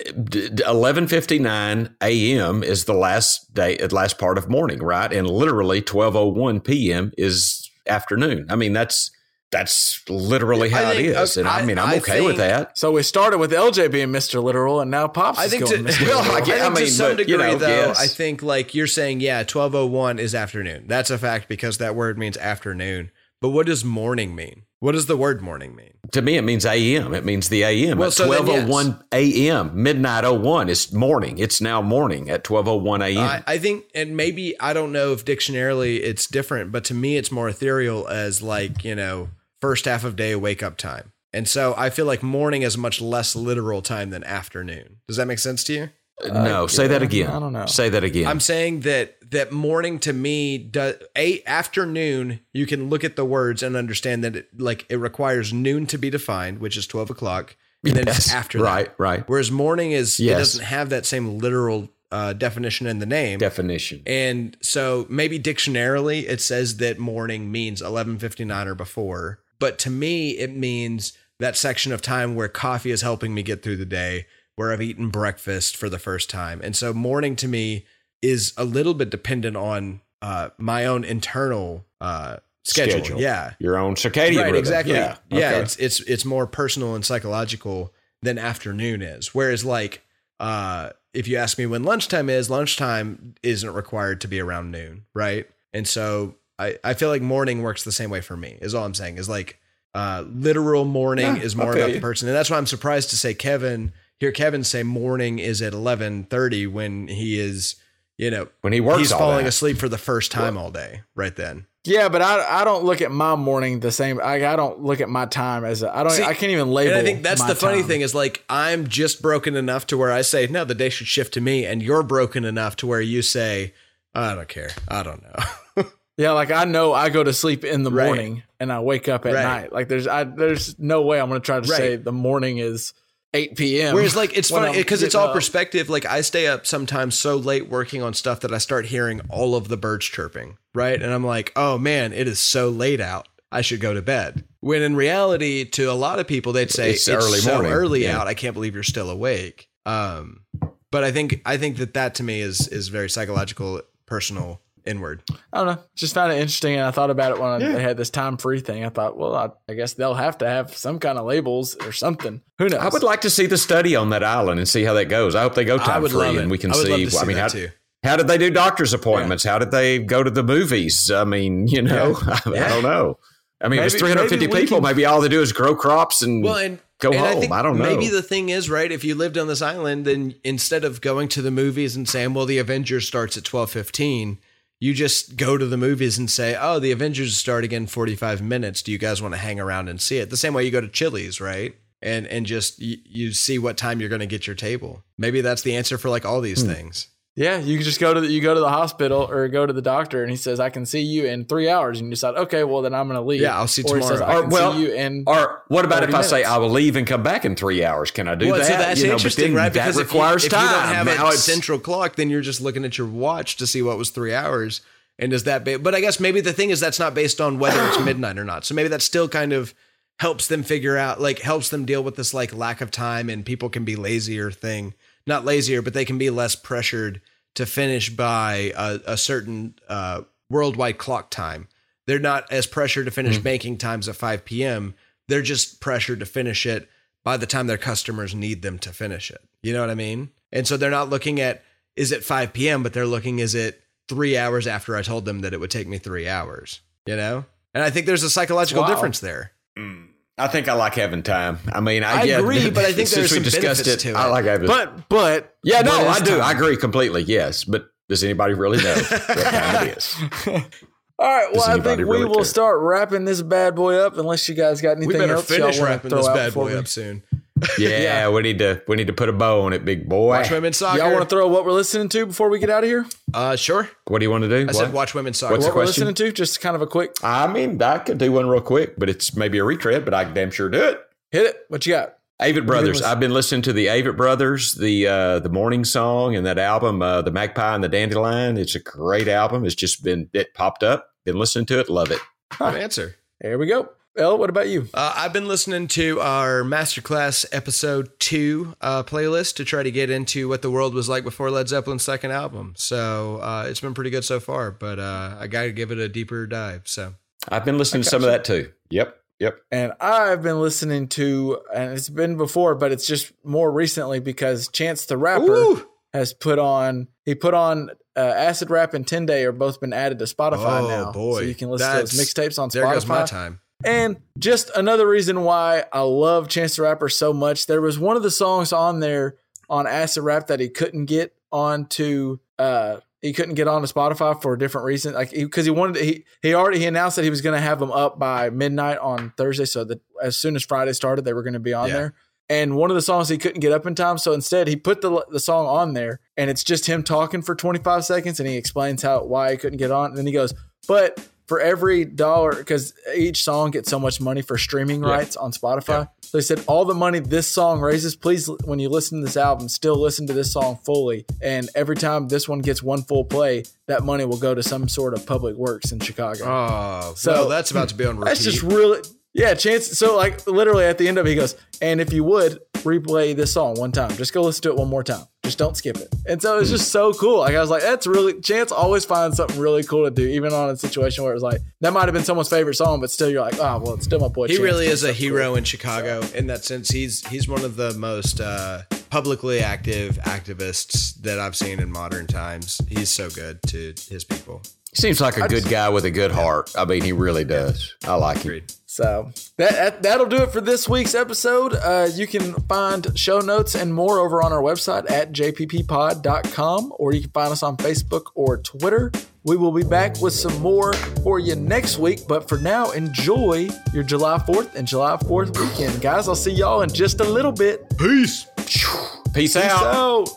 eleven fifty nine a.m. is the last day, uh, last part of morning, right? And literally, twelve oh one p.m. is afternoon. I mean, that's that's literally how it think- is, and I, I- mean, I'm I okay with that. so we started with LJ being Mr. Literal, and now Pops I is think going to, Mr. *laughs* well, Literal. I I get- think mean, to some but, degree you know, though, yes. I think like you're saying, yeah, 1201 is afternoon. That's a fact because that word means afternoon. But what does morning mean? What does the word morning mean? To me, it means a.m. It means the a.m. Well, at so then, twelve oh one a.m. Midnight 01 is morning. It's now morning at twelve oh one a.m. I, I think, and maybe I don't know if dictionarily it's different, but to me, it's more ethereal as like you know first half of day wake up time, and so I feel like morning is much less literal time than afternoon. Does that make sense to you? No, say that again. I don't know. Say that again. I'm saying that that morning to me does a afternoon. You can look at the words and understand that it like it requires noon to be defined, which is twelve o'clock, and then it's Yes, after right, that. right. Whereas morning is it Yes. doesn't have that same literal uh, definition in the name. Definition. And so maybe dictionarily it says that morning means 11:59 or before, but to me it means that section of time where coffee is helping me get through the day, where I've eaten breakfast for the first time. And so morning to me is a little bit dependent on uh, my own internal uh, schedule. Schedule. Yeah. Your own circadian Right, rhythm. exactly. Yeah, Yeah, it's it's it's more personal and psychological than afternoon is. Whereas like uh if you ask me when lunchtime is, lunchtime isn't required to be around noon, right? And so I I feel like morning works the same way for me. Is all I'm saying is like uh literal morning Yeah, is more about the person. And that's why I'm surprised to say Kevin hear Kevin say morning is at 11:30 when he is, you know, when he works he's all falling that. asleep for the first time all day right then. Yeah, but I I don't look at my morning the same. I, I don't look at my time as a, I don't. See, I can't even label. And I think that's my the funny time. thing is like I'm just broken enough to where I say no, the day should shift to me, and you're broken enough to where you say I don't care, I don't know. *laughs* Yeah, like I know I go to sleep in the Right. morning and I wake up at Right. night. Like there's I there's no way I'm gonna try to Right. say the morning is eight p.m. Whereas like it's funny because it's all up. perspective. Like I stay up sometimes so late working on stuff that I start hearing all of the birds chirping. right? And I'm like, oh man, it is so late out. I should go to bed. When in reality, to a lot of people, they'd say It's it's, early so morning." early Yeah. out. I can't believe you're still awake. Um, but I think I think that that to me is is very psychological, personal, inward. I don't know. Just found it interesting, and I thought about it when I, they had this time free thing. I thought, well, I, I guess they'll have to have some kind of labels or something. Who knows? I would like to see the study on that island and see how that goes. I hope they go I time would love free it. and we can I would see. love to see I mean, that how, too. how did they do doctor's appointments? How did they go to the movies? I mean, you know, *laughs* I, Yeah. don't know. I mean, if it's 350 maybe people, can- maybe all they do is grow crops and Well, and go and home. think I don't know. Maybe the thing is right. If you lived on this island, then instead of going to the movies and saying, "Well, the Avengers starts at twelve fifteen, you just go to the movies and say, "Oh, the Avengers start again forty five minutes. Do you guys want to hang around and see it?" The same way you go to Chili's, right? And and just you, you see what time you're going to get your table. Maybe that's the answer for like all these Hmm. things. Yeah, you can just go to the, you go to the hospital or go to the doctor, and he says, "I can see you in three hours," and you decide, okay, well then I'm going to leave. Yeah, I'll see or He says, tomorrow. I Or, can well, see you in. or what about 30 if I say. I will leave and come back in three hours? Can I do well, that? so that's You know, but interesting, then right? That Because requires if you, time. if you don't have now a it's central clock, then you're just looking at your watch to see what was three hours. And is that? Ba- but I guess maybe the thing is that's not based on whether it's *clears throat* midnight or not. So maybe that still kind of helps them figure out, like, helps them deal with this like lack of time, and people can be lazier thing, not lazier, but they can be less pressured to finish by a, a certain uh, worldwide clock time. They're not as pressured to finish banking times at 5 p.m. They're just pressured to finish it by the time their customers need them to finish it. You know what I mean? And so they're not looking at is it 5 p.m., but they're looking is it three hours after I told them that it would take me three hours, you know? And I think there's a psychological Wow. difference there. I think I like having time. I mean, I, I yeah, agree, *laughs* but I think since there's we some discussed benefits it, to I like having. but but yeah, no, I do. time. I agree completely. Yes, but does anybody really know what *laughs* time it is? *laughs* All right, well, I anybody think we really will care? start wrapping this bad boy up. Unless you guys got anything We better else y'all finish wanna wrapping this bad boy up soon. *laughs* Yeah, we need to we need to put a bow on it, big boy. Watch women's soccer. Y'all want to throw what we're listening to before we get out of here? uh, sure. What do you want to do? I What? said watch women's soccer. What's what we're listening to? Just kind of a quick I mean, I could do one real quick, but it's maybe a retread, but I can damn sure do it. hit it. What you got? Avett Brothers. I've been listening to the Avett Brothers, the uh, the morning song and that album, uh, the Magpie and the Dandelion. It's a great album. It's just been it popped up. Been listening to it, love it. Good answer. There we go. Elle, what about you? Uh, I've been listening to our masterclass episode two uh, playlist to try to get into what the world was like before Led Zeppelin's second album. So uh, it's been pretty good so far, but uh, I got to give it a deeper dive. So I've been listening to some of that too. Yep, yep. And I've been listening to, and it's been before, but it's just more recently because Chance the Rapper Ooh. has put on, he put on uh, Acid Rap and 10 Day are both been added to Spotify Oh, now. boy. So you can listen to those mixtapes on Spotify. there goes my time. And just another reason why I love Chance the Rapper so much. There was one of the songs on there on Acid Rap that he couldn't get onto uh he couldn't get on onto Spotify for a different reason. Like because he, wanted to, he he already he announced that he was going to have them up by midnight on Thursday so that as soon as Friday started they were going to be on Yeah. there. And one of the songs he couldn't get up in time, so instead he put the the song on there, and it's just him talking for 25 seconds, and he explains how why he couldn't get on, and then he goes, "But for every dollar, because each song gets so much money for streaming rights on Spotify, so he said all the money this song raises, please when you listen to this album, still listen to this song fully, and every time this one gets one full play, that money will go to some sort of public works in Chicago. Oh, So- so that's about to be on repeat. *laughs* That's just really yeah, chance. So like literally at the end of it, he goes, and if you would replay this song one time, just go listen to it one more time. Just don't skip it. And so it's just so cool. Like I was like, that's really Chance always finds something really cool to do, even on a situation where it was like that might have been someone's favorite song, but still you're like, oh well, it's still my boy. he Chance really is a something cool." hero in Chicago in that sense. He's he's one of the most uh, publicly active activists that I've seen in modern times. He's so good to his people. Seems like a good guy with a good heart. I mean, he really does. I like him. So that, that that'll do it for this week's episode. Uh, you can find show notes and more over on our website at jpppod.com, or you can find us on Facebook or Twitter. We will be back with some more for you next week. But for now, enjoy your July 4th and July 4th weekend. Guys, I'll see y'all in just a little bit. Peace. Peace Peace out. out.